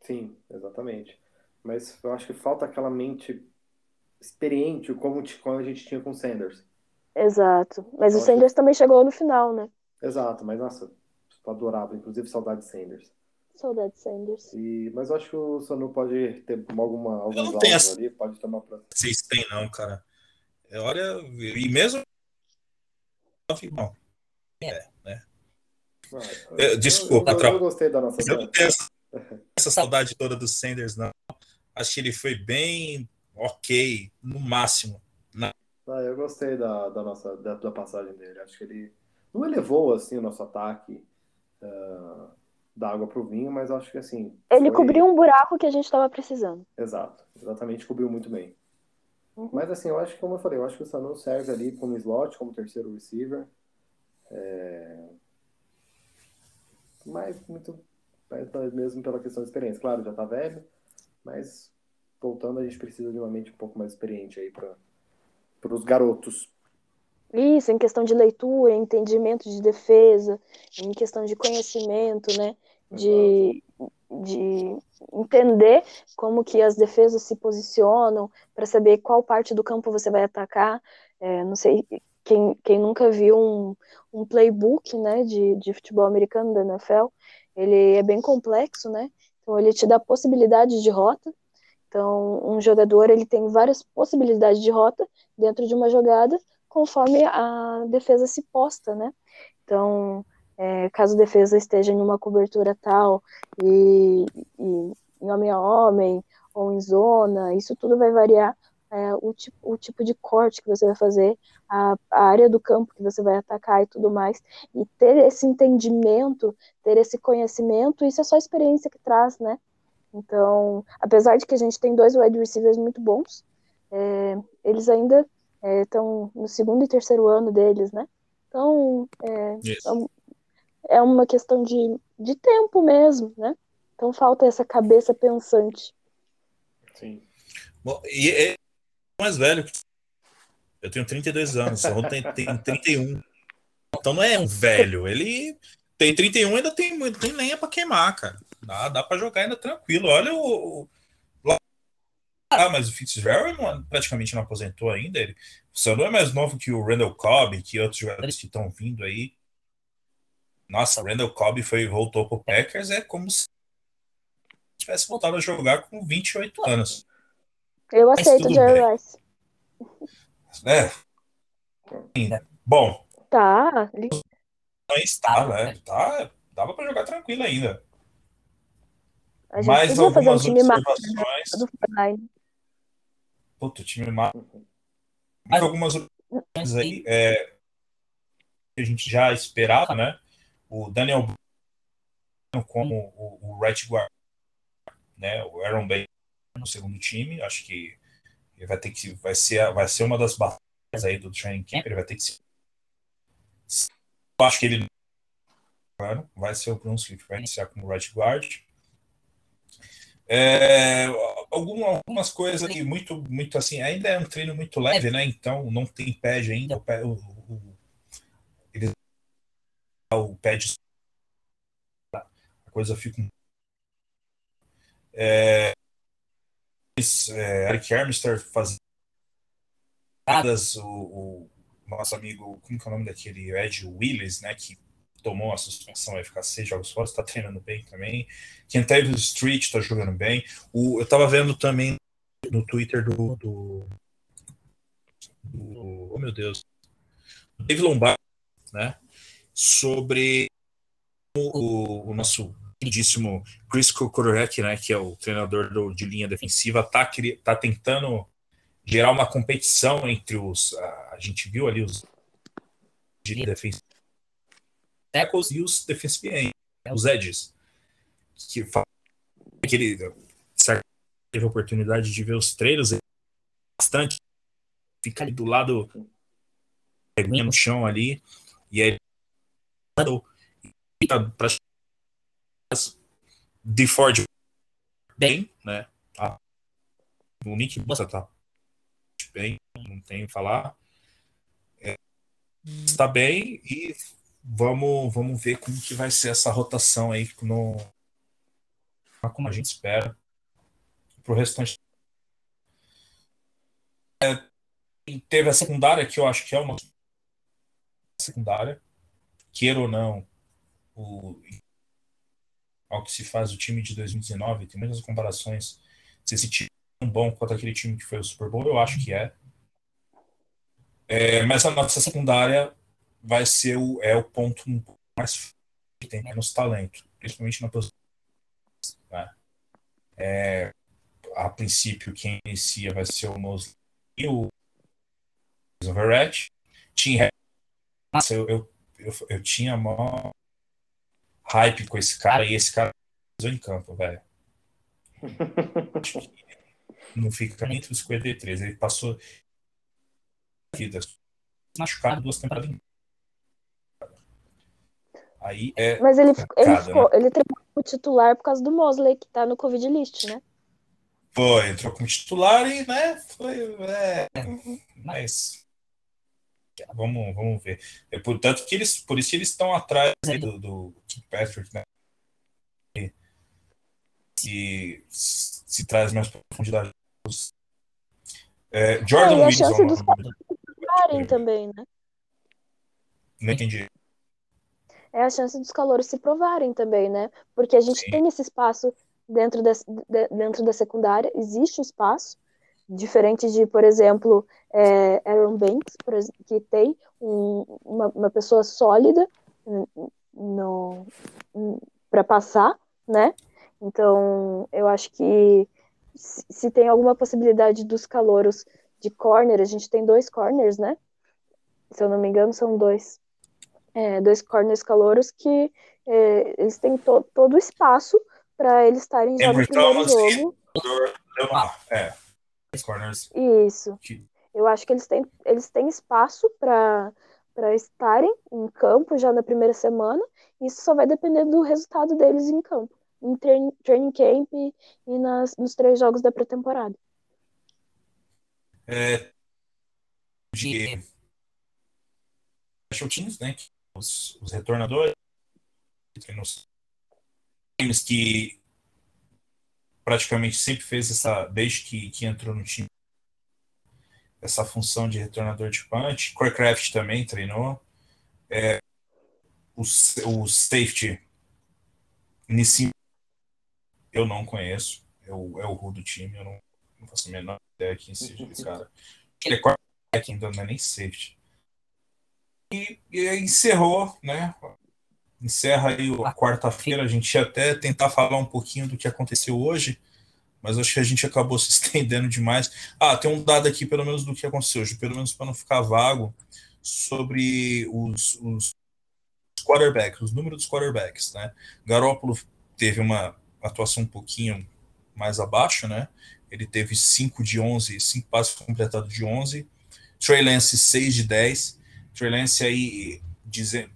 Speaker 5: Sim, exatamente. Mas eu acho que falta aquela mente experiente como, como a gente tinha com o Sanders.
Speaker 6: Exato. Mas eu o Sanders que... também chegou no final, né?
Speaker 5: Exato, mas nossa, adorava, inclusive saudade de Sanders.
Speaker 6: Saudade de Sanders.
Speaker 5: E, mas eu acho que o Sanu pode ter alguma, alguns essa... ali, pode tomar pra...
Speaker 4: Vocês têm não, cara. É, olha, e mesmo. Bom, é, né? Ah, desculpa,
Speaker 5: eu, eu, eu, gostei da nossa.
Speaker 4: Eu essa, essa saudade toda do Sanders, não. Acho que ele foi bem ok, no máximo.
Speaker 5: Ah, eu gostei da, da nossa da, da, passagem dele. Acho que ele não elevou assim o nosso ataque uh, da água para o vinho, mas acho que assim.
Speaker 6: Ele foi... cobriu um buraco que a gente estava precisando.
Speaker 5: Exato, exatamente, cobriu muito bem. Uhum. Mas assim, eu acho que, como eu falei, eu acho que o Sanu serve ali como slot, como terceiro receiver. É... Mas muito mesmo pela questão de experiência. Claro, já tá velho, mas voltando, a gente precisa de uma mente um pouco mais experiente aí para os garotos.
Speaker 6: Isso, em questão de leitura, entendimento de defesa, em questão de conhecimento, né? De, de entender como que as defesas se posicionam, para saber qual parte do campo você vai atacar. É, não sei, quem, quem nunca viu um, um playbook né, de, de futebol americano da NFL, ele é bem complexo, né? Então ele te dá possibilidades de rota. Então um jogador ele tem várias possibilidades de rota dentro de uma jogada, conforme a defesa se posta, né? Então, é, caso a defesa esteja em uma cobertura tal e, e em homem a homem ou em zona, isso tudo vai variar é, o, tipo, o tipo de corte que você vai fazer, a, a, área do campo que você vai atacar e tudo mais. E ter esse entendimento, ter esse conhecimento, isso é só experiência que traz, né? Então, apesar de que a gente tem dois wide receivers muito bons, é, eles ainda estão é, no segundo e terceiro ano deles, né? Então, é, é, é uma questão de, de tempo mesmo, né? Então falta essa cabeça pensante.
Speaker 4: Sim. Bom, e é mais velho. Eu tenho 32 anos, o tem, tem 31. Então não é um velho. Ele tem 31 ainda tem, tem lenha para queimar, cara. Dá, dá para jogar ainda tranquilo. Olha o. Ah, mas o Fitzgerald não, praticamente não aposentou ainda. Ele só não é mais novo que o Randall Cobb, que outros jogadores que estão vindo aí. Nossa, o Randall Cobb foi, voltou pro Packers, é como se tivesse voltado a jogar com 28 anos.
Speaker 6: Eu aceito o Jerry Rice.
Speaker 4: É. Bom.
Speaker 6: Tá.
Speaker 4: Está, né? Tá, dava para jogar tranquilo ainda. Mais algumas um observações. Puta, o time Mais algumas observações aí. É, que a gente já esperava, né? O Daniel como o, o right guard, né? O Aaron Bay no segundo time. Acho que ele vai ter que vai ser vai ser uma das batalhas aí do training camp. Ele vai ter que se, acho que ele vai ser o Brunswick vai iniciar como right guard. É, algumas coisas aqui muito muito assim ainda é um treino muito leve né? Então não tem pad ainda o, o, o, ele, o pad a coisa fica é, é, Eric Armster fazendo o, o, nosso amigo, como que é o nome daquele? Ed Willis, né, que tomou a suspensão, vai ficar seis jogos fora, está treinando bem também. O Street está jogando bem. O, eu estava vendo também no Twitter do, do, do oh meu Deus, Dave Lombardi, né, sobre o, o nosso queridíssimo Chris Kukurek, né, que é o treinador do, de linha defensiva, tá, tá tentando gerar uma competição entre os. A, a gente viu ali os de tackles e os defensive ends, os edges. Que, que ele teve a oportunidade de ver os treinos bastante, fica ali do lado no chão ali, e aí tá pra de Ford bem, né? Tá. O Nick Bossa tá bem, não tenho que falar. É, está bem e vamos, vamos ver como que vai ser essa rotação aí no, como a gente espera para o restante. É, teve a secundária que eu acho que é uma secundária, queira ou não, o ao que se faz o time de 2019, tem muitas comparações se esse time é bom quanto aquele time que foi o Super Bowl, eu acho que é. é mas a nossa secundária vai ser o, é o ponto mais que tem menos talento, principalmente na posição. Né? É, a princípio, quem inicia vai ser o Mosley e o Overett. Tinha, eu, eu, eu, eu tinha maior hype com esse cara e esse cara em campo, velho. não fica entre os 53. Ele passou vida machucado duas temporadas. Aí é.
Speaker 6: Mas ele, ele, ficou, né? ele treinou como titular por causa do Mosley, que tá no Covid list, né?
Speaker 4: Foi, entrou como titular e, né, foi. É, uhum. Mas Vamos, vamos ver. É, portanto, que eles, por isso eles estão atrás do, do Patrick, né? Que se, se traz mais profundidade. É, Jordan é, e a
Speaker 6: Wilson, chance dos se também, né?
Speaker 4: Não entendi.
Speaker 6: É a chance dos calores se provarem também, né? Porque a gente Sim. tem esse espaço dentro da, dentro da secundária, existe um espaço, Diferente de, por exemplo, é, Aaron Banks, que tem um, uma, uma, pessoa sólida para passar, né? Então, eu acho que se, se tem alguma possibilidade dos calouros de corner, a gente tem dois corners, né? Se eu não me engano, são dois. É, dois corners calouros que é, eles têm to, todo o espaço para eles estarem já no primeiro jogo.
Speaker 4: E... É corners.
Speaker 6: Isso. Eu acho que eles têm, eles têm espaço para para estarem em campo já na primeira semana. Isso só vai depender do resultado deles em campo, em training, training camp e, e nas, nos três jogos da pré-temporada.
Speaker 4: É, de special teams, né? Os, os retornadores, nos times que praticamente sempre fez essa, desde que, que entrou no time, essa função de retornador de punch. Corecraft também treinou. É, o, o safety, nesse eu não conheço. É o, é o Ru do time, eu não, não faço a menor ideia quem seja esse cara. Ele é quarterback, então não é nem safety. E, e encerrou, né? encerra aí a quarta-feira. A gente ia até tentar falar um pouquinho do que aconteceu hoje, mas acho que a gente acabou se estendendo demais. Ah, tem um dado aqui, pelo menos, do que aconteceu hoje, pelo menos para não ficar vago, sobre os, os quarterbacks, os números dos quarterbacks, né? Garópolo teve uma atuação um pouquinho mais abaixo, né? Ele teve 5 de 11, 5 passos completados de 11. Trey Lance, 6 de 10. Trey Lance aí, dizendo,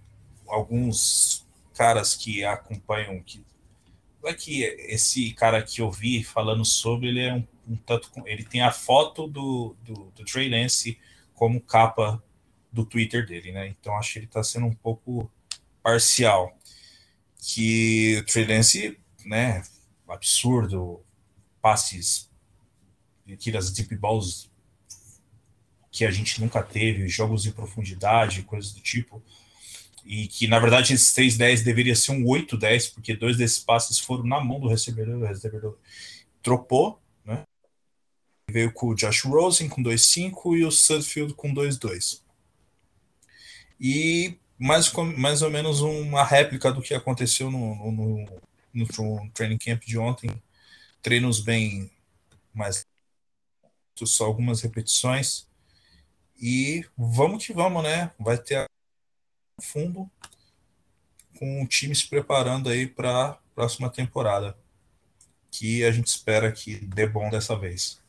Speaker 4: alguns caras que acompanham que é que esse cara que eu vi falando sobre ele é um, um tanto ele tem a foto do, do, do, Trey Lance como capa do Twitter dele, né? Então acho que ele está sendo um pouco parcial. Que o Trey Lance, né? Absurdo, passes, aquelas deep balls que a gente nunca teve, jogos em profundidade, coisas do tipo e que na verdade esse 3-10 deveria ser um 8-10, porque dois desses passes foram na mão do recebedor, o recebedor tropou, né? Veio com o Josh Rosen com 2-5 e o Sudfield com 2-2. E mais, mais ou menos uma réplica do que aconteceu no, no, no, no training camp de ontem. Treinos bem mais só algumas repetições. E vamos que vamos, né? Vai ter fundo com o time se preparando aí para a próxima temporada, que a gente espera que dê bom dessa vez.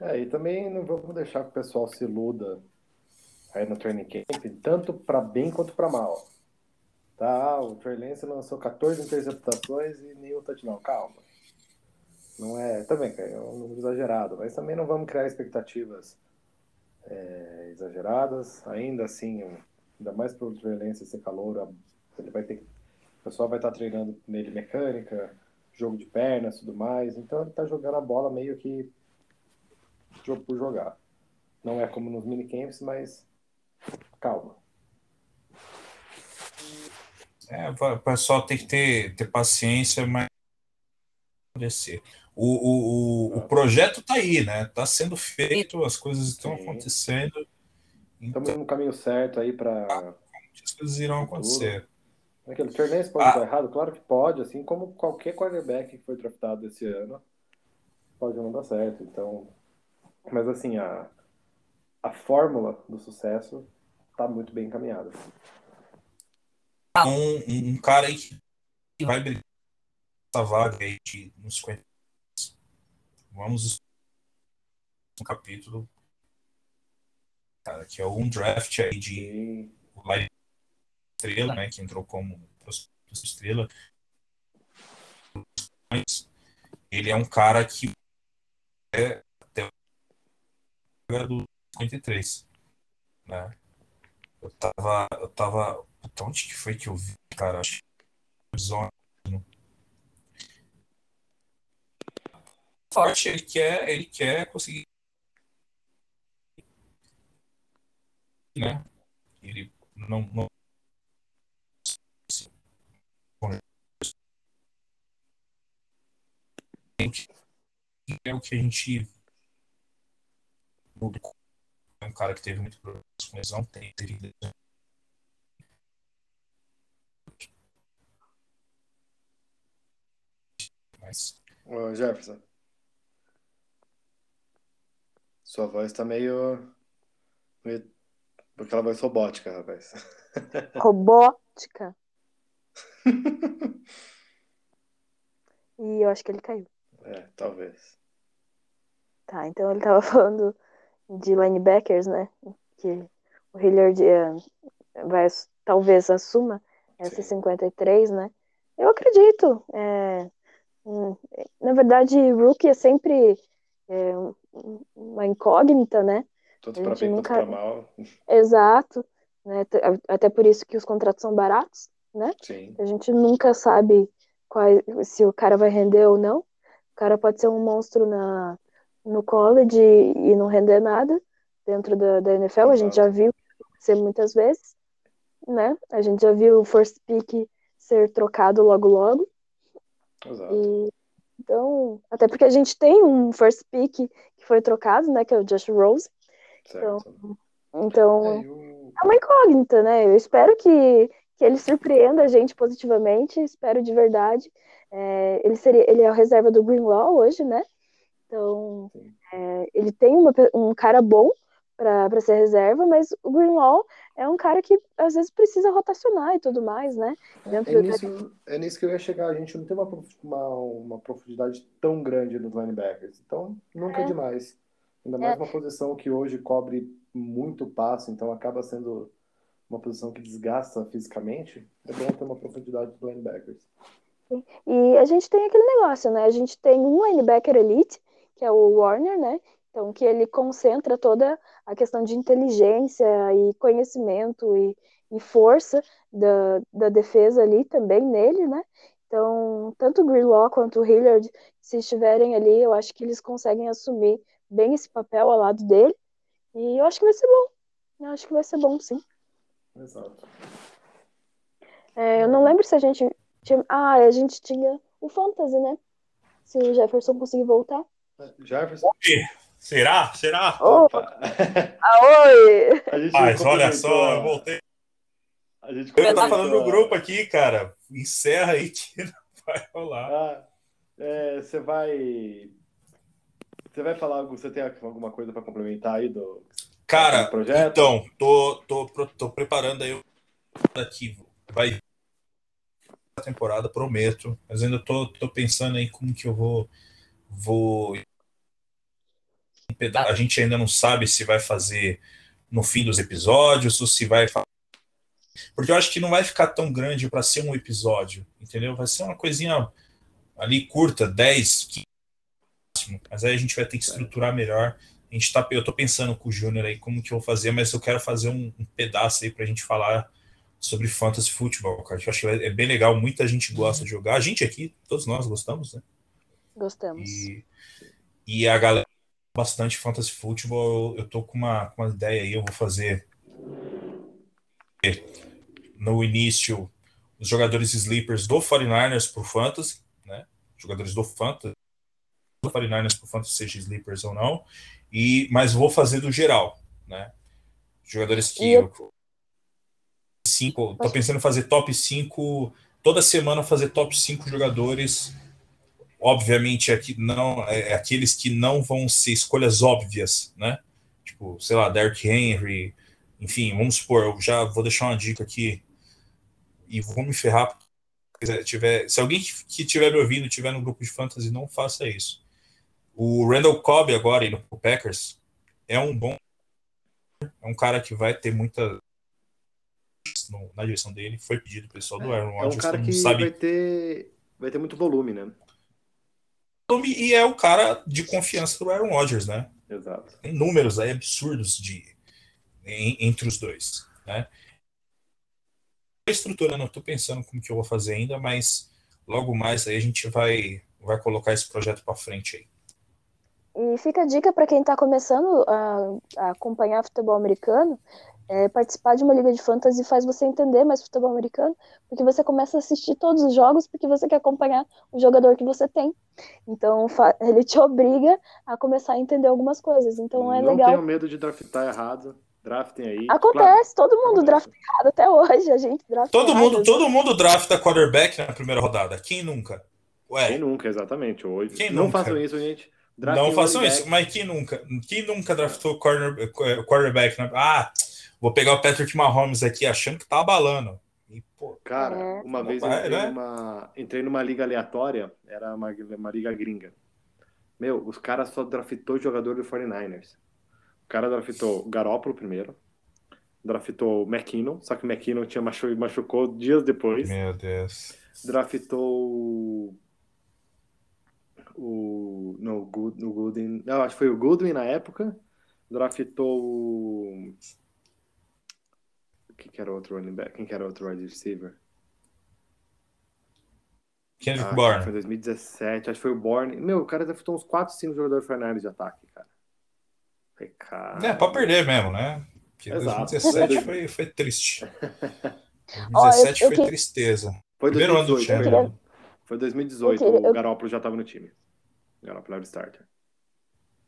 Speaker 5: É, e também não vamos deixar que o pessoal se iluda aí no training camp, tanto para bem quanto para mal. Tá, o Trey Lance lançou 14 interceptações e nenhum touchdown. Calma. Não é, também é um número exagerado, mas também não vamos criar expectativas é, exageradas. Ainda assim, ainda mais o violência ser calor, ele vai ter o pessoal vai estar tá treinando nele mecânica, jogo de pernas, tudo mais. Então ele está jogando a bola meio que jogo por jogar. Não é como nos minicamps, mas calma.
Speaker 4: É, o pessoal tem que ter, ter paciência, mas acontecer. O, o, o, o projeto está aí, né? Está sendo feito, as coisas estão acontecendo.
Speaker 5: Estamos então, no caminho certo aí para.
Speaker 4: As coisas irão acontecer.
Speaker 5: Aquele Fernandes pode ah. dar errado? Claro que pode, assim como qualquer quarterback que foi draftado esse ano, pode não dar certo. Então, mas assim, a, a fórmula do sucesso está muito bem encaminhada.
Speaker 4: Um, um cara aí que vai brigar essa vaga aí de, nos 50. Vamos no capítulo cara, que é um draft aí de estrela, né, que entrou como estrela. Ele é um cara que é até do 53, né? Eu tava, eu tava, onde que foi que eu vi, cara? Acho que forte, ele quer, ele quer conseguir né? Ele não, não é o que a gente. É um cara que teve muito problema com lesão, tem, teve Mas...
Speaker 5: Ô, Jefferson. Sua voz tá meio. meio... Aquela voz robótica, rapaz.
Speaker 6: Robótica. e eu acho que ele caiu.
Speaker 5: É, talvez.
Speaker 6: Tá, então ele tava falando de linebackers, né? Que o Hilliard é, vai, talvez assuma essa Sim. 53, né? Eu acredito. É, na verdade, rookie é sempre é, uma incógnita, né?
Speaker 5: Tanto para bem, nunca... tanto para mal.
Speaker 6: Exato. Né? Até por isso que os contratos são baratos, né?
Speaker 5: Sim.
Speaker 6: A gente nunca sabe qual, se o cara vai render ou não. O cara pode ser um monstro na, no college e, e não render nada dentro da, da NFL. Exato. A gente já viu ser muitas vezes, né? A gente já viu o first pick ser trocado logo logo.
Speaker 5: Exato.
Speaker 6: E, então, até porque a gente tem um first pick que foi trocado, né? Que é o Josh Rose.
Speaker 5: Certo.
Speaker 6: Então, então é, eu... é uma incógnita, né? Eu espero que, que ele surpreenda a gente positivamente, espero de verdade. É, ele, seria, ele é a reserva do Greenlaw hoje, né? Então, é, ele tem uma, um cara bom para ser reserva, mas o Greenlaw é um cara que às vezes precisa rotacionar e tudo mais, né?
Speaker 5: Dentro é, nisso, é nisso que eu ia chegar. A gente não tem uma, uma, uma profundidade tão grande nos linebackers. Então, nunca é, é demais. Ainda mais é. uma posição que hoje cobre muito passo, então acaba sendo uma posição que desgasta fisicamente. É bom ter uma profundidade dos linebackers.
Speaker 6: E a gente tem aquele negócio, né? A gente tem um linebacker elite, que é o Warner, né? Então, que ele concentra toda a questão de inteligência e conhecimento e, e força da, da defesa ali também nele, né? Então, tanto o Greenlaw quanto o Hilliard, se estiverem ali, eu acho que eles conseguem assumir bem esse papel ao lado dele. E eu acho que vai ser bom. Eu acho que vai ser bom, sim.
Speaker 5: Exato.
Speaker 6: É, eu não lembro se a gente tinha. Ah, a gente tinha o Fantasy, né? Se o Jefferson conseguir voltar.
Speaker 5: Jefferson?
Speaker 4: Será? Será?
Speaker 6: Opa! Aoi!
Speaker 4: Mas olha só, eu voltei. A gente eu tá falando no grupo aqui, cara. Encerra aí, tira. Vai rolar.
Speaker 5: Ah, é, você vai. Você vai falar, você tem alguma coisa para complementar aí do,
Speaker 4: cara, do projeto? Então, tô, tô, tô preparando aí o aqui. Vai a temporada, prometo. Mas ainda tô, tô pensando aí como que eu vou vou a gente ainda não sabe se vai fazer no fim dos episódios ou se vai porque eu acho que não vai ficar tão grande para ser um episódio, entendeu? Vai ser uma coisinha ali curta, 10, 15, mas aí a gente vai ter que estruturar melhor. A gente tá, eu tô pensando com o Júnior aí como que eu vou fazer, mas eu quero fazer um, um pedaço aí pra gente falar sobre fantasy futebol, cara. Eu acho que é bem legal, muita gente gosta de jogar. A gente aqui, todos nós gostamos, né?
Speaker 6: Gostamos.
Speaker 4: E, e a galera bastante fantasy futebol. Eu tô com uma, uma ideia aí, eu vou fazer no início os jogadores sleepers do 49ers por fantasy, né? Jogadores do fantasy, do 49ers por fantasy, seja sleepers ou não. E mas vou fazer do geral, né? Jogadores que eu... cinco, tô pensando em fazer top 5 toda semana fazer top 5 jogadores obviamente aqui não é, é, aqueles que não vão ser escolhas óbvias, né? Tipo, sei lá, Derrick Henry, enfim, vamos supor, eu já vou deixar uma dica aqui e vou me ferrar se tiver, se alguém que estiver me ouvindo tiver no grupo de fantasy, não faça isso. O Randall Cobb agora indo pro Packers é um bom é um cara que vai ter muita na direção dele, foi pedido pessoal do Aaron
Speaker 5: Rodgers, é um cara que sabe... vai ter vai ter muito volume, né?
Speaker 4: E é o cara de confiança do Aaron Rodgers, né?
Speaker 5: Exato.
Speaker 4: Tem números aí absurdos de, em, entre os dois, né? Estrutura, não estou pensando como que eu vou fazer ainda, mas logo mais aí a gente vai, vai colocar esse projeto para frente aí.
Speaker 6: E fica a dica para quem está começando a, a, acompanhar futebol americano, é, participar de uma liga de fantasy faz você entender mais futebol americano, porque você começa a assistir todos os jogos porque você quer acompanhar o jogador que você tem. Então ele te obriga a começar a entender algumas coisas. Então é
Speaker 5: Não
Speaker 6: legal.
Speaker 5: Não tenho medo de draftar errado. Draftem aí.
Speaker 6: Acontece, claro. todo mundo drafta errado até hoje. A gente drafta
Speaker 4: todo
Speaker 6: errado.
Speaker 4: mundo, todo mundo drafta quarterback na primeira rodada. Quem nunca?
Speaker 5: Ué. Quem nunca, exatamente. Hoje.
Speaker 4: Quem
Speaker 5: não
Speaker 4: nunca?
Speaker 5: façam isso, gente.
Speaker 4: Draftem não façam isso, mas quem nunca? Quem nunca draftou corner, quarterback? Na... Ah, vou pegar o Patrick Mahomes aqui achando que tá abalando. E, pô,
Speaker 5: Cara, é. uma vez eu entrei, né? numa, entrei numa liga aleatória, era uma, uma liga gringa. Meu, os caras só draftou jogador do 49ers. O cara draftou Garópolo primeiro, draftou McKinnon, só que McKinnon tinha machu machucou dias depois.
Speaker 4: Meu Deus.
Speaker 5: Draftou o. Não, o Goodwin. Não, acho que foi o Goodwin na época. Draftou o. Quem que era outro running back? Quem que era outro wide receiver?
Speaker 4: Kendrick
Speaker 5: ah,
Speaker 4: Bourne.
Speaker 5: Foi 2017, acho que foi o Bourne. Meu, o cara draftou uns 4, 5 jogadores finais de ataque, cara. Cara.
Speaker 4: É, pra perder mesmo, né? Porque
Speaker 5: Exato.
Speaker 4: 2017 foi, foi triste. 2017
Speaker 6: Ó, eu- eu
Speaker 4: foi
Speaker 6: que-
Speaker 4: tristeza.
Speaker 5: Foi
Speaker 4: Primeiro ano do
Speaker 5: 2018,
Speaker 4: Chandler.
Speaker 5: foi. Foi 2018,
Speaker 6: Eu queria-
Speaker 5: o Garoppolo já tava no time. O Garoppolo era o starter.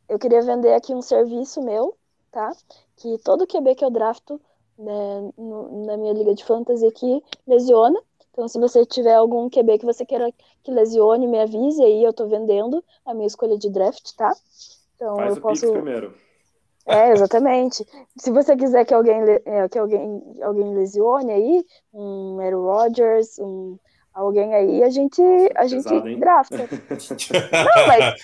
Speaker 6: Eu queria vender aqui um serviço meu, tá? Que todo QB que eu drafto né, no- na minha liga de fantasy aqui lesiona. Então, se você tiver algum QB que você queira que lesione, me avise aí, eu tô vendendo a minha escolha de draft, tá? Então,
Speaker 5: Faz
Speaker 6: eu
Speaker 5: o
Speaker 6: posso.
Speaker 5: Primeiro.
Speaker 6: É, exatamente. Se você quiser que alguém, é, que alguém, alguém lesione aí, um Aaron Rodgers, um, alguém aí, a gente, a gente
Speaker 5: hein?
Speaker 6: drafta. Não, mas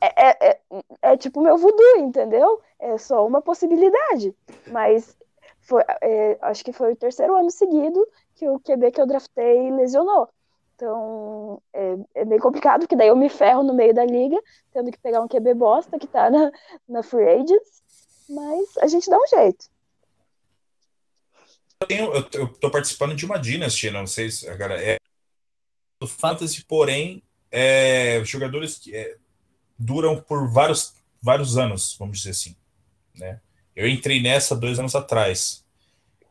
Speaker 6: é, é, é, é tipo meu voodoo, entendeu? É só uma possibilidade. Mas foi, é, acho que foi o terceiro ano seguido que o QB que eu draftei lesionou. Então é, é bem complicado, porque daí eu me ferro no meio da liga, tendo que pegar um QB bosta que tá na, na Free Agents. Mas a gente dá um jeito.
Speaker 4: Eu, tenho, eu, eu tô participando de uma Dynasty, não sei se a galera é do Fantasy, porém, é, jogadores que é, duram por vários, vários anos, vamos dizer assim. Né? Eu entrei nessa dois anos atrás.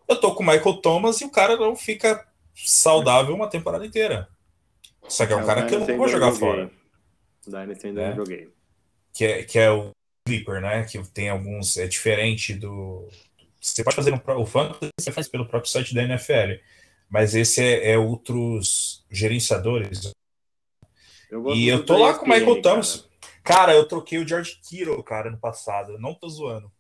Speaker 4: Eu tô com o Michael Thomas e o cara não fica saudável uma temporada inteira. Só que é um
Speaker 5: o
Speaker 4: cara que eu não vou jogar fora.
Speaker 5: Dynasty ainda
Speaker 4: É.
Speaker 5: não joguei.
Speaker 4: que é, que é o Sleeper, né? Que tem alguns. É diferente do. Você pode fazer no, pró- o Fantasy, você faz pelo próprio site da NFL. Mas esse é, é outros gerenciadores.
Speaker 5: Eu
Speaker 4: E eu tô lá com o Michael Thomas. Cara, eu troquei o George Kittle, cara, no passado. Eu não tô zoando.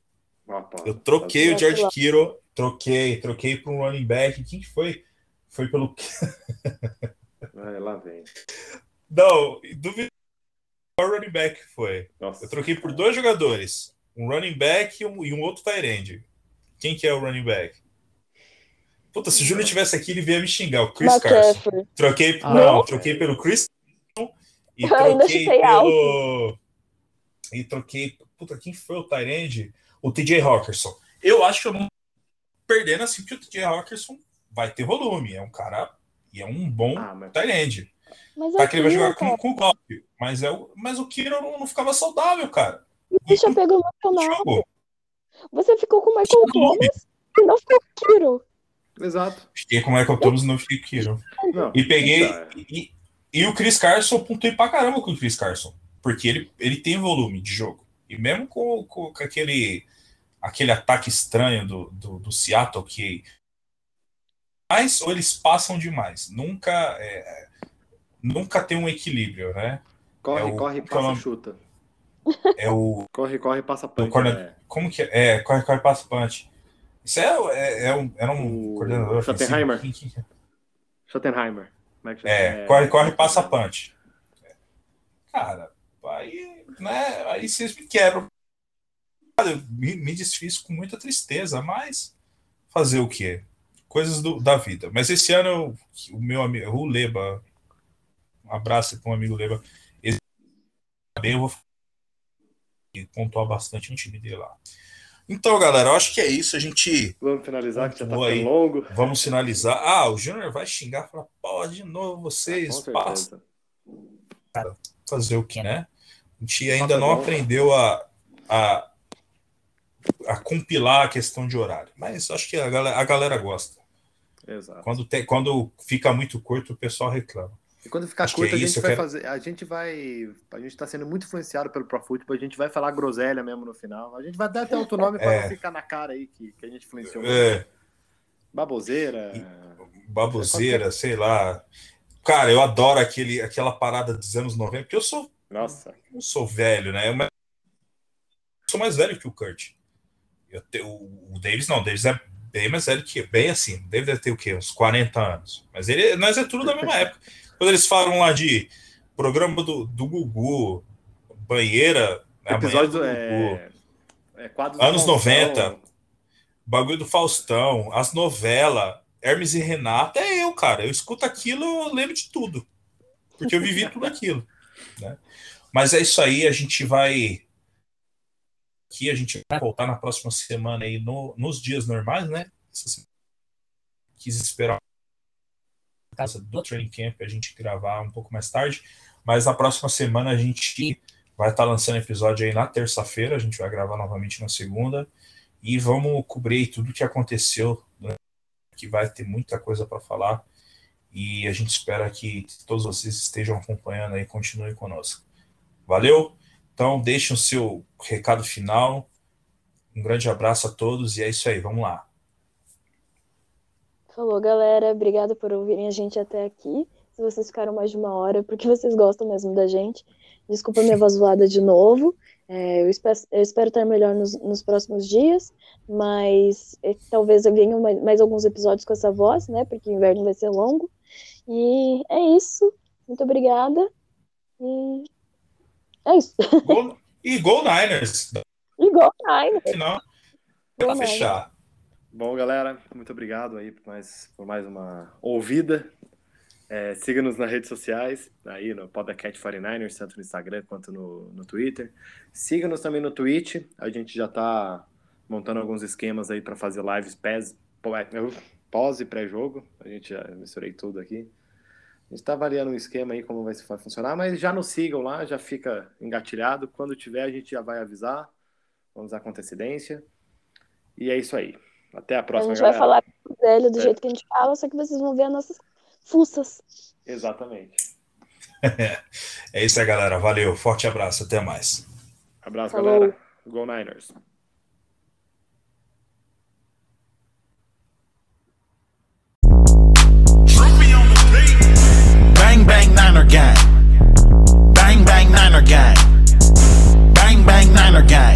Speaker 5: Cara. Opa,
Speaker 4: Eu troquei
Speaker 5: tá
Speaker 4: o George Kittle, troquei, troquei para um running back. Quem que foi? Foi pelo.
Speaker 5: Vai, lá vem.
Speaker 4: Não, duvido qual running back foi.
Speaker 5: Nossa.
Speaker 4: Eu troquei por dois jogadores, um running back e um, e um outro tight end. Quem que é o running back? Puta, se o Júnior tivesse aqui, ele ia me xingar. O Chris Carson. Troquei,
Speaker 5: Ah,
Speaker 4: não,
Speaker 5: não.
Speaker 4: troquei pelo Chris Carson e troquei pelo e troquei, puta, quem foi o tight end? O TJ Hawkinson. Eu acho que eu não perdendo assim, porque o TJ Hawkinson vai ter volume, é um cara e é um bom
Speaker 5: Ah, mas
Speaker 4: tight end.
Speaker 6: Mas
Speaker 4: Tá que ele vai jogar com,
Speaker 6: cara,
Speaker 4: com o Klopp, mas é o mas o Kiro não, não ficava saudável, cara.
Speaker 6: Deixa eu pegar o.
Speaker 4: Jogo.
Speaker 6: Você ficou com o Michael Thomas e não ficou com o Kiro.
Speaker 5: Exato.
Speaker 4: Fiquei com o Michael Thomas e não fiquei com o Kiro.
Speaker 5: Não,
Speaker 4: E peguei.
Speaker 5: tá.
Speaker 4: E, e o Chris Carson, eu pontuei pra caramba com o Chris Carson. Porque ele, ele tem volume de jogo. E mesmo com, com, com aquele, aquele ataque estranho do, do, do Seattle, que. Mas ou eles passam demais. Nunca. é, nunca tem um equilíbrio, né?
Speaker 5: Corre,
Speaker 4: É o-
Speaker 5: corre,
Speaker 4: é
Speaker 5: passa,
Speaker 4: nome?
Speaker 5: chuta.
Speaker 4: É o.
Speaker 5: Corre, corre, passa punch.
Speaker 4: corner-
Speaker 5: é.
Speaker 4: Como que é? É, corre, corre, passa punch. Isso é, é, é um, era um
Speaker 5: O
Speaker 4: coordenador.
Speaker 5: Schottenheimer.
Speaker 4: É?
Speaker 5: Schottenheimer. É?
Speaker 4: É, corre, corre, passa punch. Cara, aí, né, aí vocês me quebram. Cara, eu me, me desfiz com muita tristeza, mas fazer o quê? Coisas do- da vida. Mas esse ano, eu- o meu amigo, o Leba, um abraço para um amigo Leba, esse bem, eu vou pontuar bastante no time dele lá. Então, galera, eu acho que é isso. A gente
Speaker 5: Vamos finalizar, que já tá
Speaker 4: aí.
Speaker 5: longo.
Speaker 4: vamos finalizar. Ah, o Júnior vai xingar, falar, pô, de novo vocês,
Speaker 5: Com
Speaker 4: passa
Speaker 5: certeza.
Speaker 4: fazer o que, né? A gente
Speaker 5: Papo
Speaker 4: ainda não aprendeu a, a a compilar a questão de horário. Mas acho que a galera, a galera gosta.
Speaker 5: Exato.
Speaker 4: Quando, te, quando fica muito curto, o pessoal reclama.
Speaker 5: E quando ficar Acho curto, é a gente vai quero... fazer. A gente vai. A gente está sendo muito influenciado pelo Pro Football, a gente vai falar groselha mesmo no final. A gente vai dar até outro nome para é. não ficar na cara aí que, que a gente influenciou. É. Baboseira.
Speaker 4: Baboseira, sei lá. Cara, eu adoro aquele, aquela parada dos anos 90, porque eu sou.
Speaker 5: Nossa.
Speaker 4: Eu sou velho, né? Eu sou mais velho que o Kurt. Eu o, o Davis não, o Davis é bem mais velho que bem assim. Davis deve ter o quê? Uns 40 anos. Mas ele, nós é tudo da mesma época. Quando eles falam lá de programa do, do Gugu, banheira,
Speaker 5: né, episódio do é...
Speaker 4: É, anos 90, bagulho do Faustão, as novelas, Hermes e Renata, é eu, cara. Eu escuto aquilo, eu lembro de tudo. Porque eu vivi tudo aquilo. Né? Mas é isso aí, a gente vai. Aqui a gente vai voltar na próxima semana aí no, nos dias normais, né? Quis esperar casa do training camp a gente gravar um pouco mais tarde, mas na próxima semana a gente vai estar lançando episódio aí na terça-feira, a gente vai gravar novamente na segunda e vamos cobrir tudo que aconteceu, né? que vai ter muita coisa para falar e a gente espera que todos vocês estejam acompanhando aí, continuem conosco. Valeu? Então deixe o seu recado final. Um grande abraço a todos e é isso aí, vamos lá.
Speaker 6: Falou, galera. Obrigada por ouvirem a gente até aqui. Se vocês ficaram mais de uma hora, porque vocês gostam mesmo da gente. Desculpa minha voz voada de novo. É, eu, espero, eu, espero, estar melhor nos, nos próximos dias, mas é, talvez eu ganhe mais, mais, alguns episódios com essa voz, né? Porque o inverno vai ser longo. E é isso. Muito obrigada. E é isso.
Speaker 4: E Go Niners.
Speaker 6: E Go Niners.
Speaker 4: Não, para fechar.
Speaker 5: Bom, galera, muito obrigado aí por mais, por mais uma ouvida. É, Siga-nos nas redes sociais, aí no Podcast 49ers, tanto no Instagram quanto no, no Twitter. Siga-nos também no Twitch, a gente já está montando alguns esquemas aí para fazer lives pés, pós e pré-jogo. A gente já misturei tudo aqui. A gente está avaliando um esquema aí como vai, vai funcionar, mas já nos sigam lá, já fica engatilhado. Quando tiver, a gente já vai avisar. Vamos dar com antecedência. E é isso aí. Até a próxima,
Speaker 6: A gente
Speaker 5: galera.
Speaker 6: vai falar velho do é. jeito que a gente fala, só que vocês vão ver as nossas fuças.
Speaker 5: Exatamente.
Speaker 4: é isso aí, galera. Valeu. Forte abraço. Até mais.
Speaker 5: Abraço, Falou. galera. Go Niners. Niner Gang. Bang Bang Niner Gang.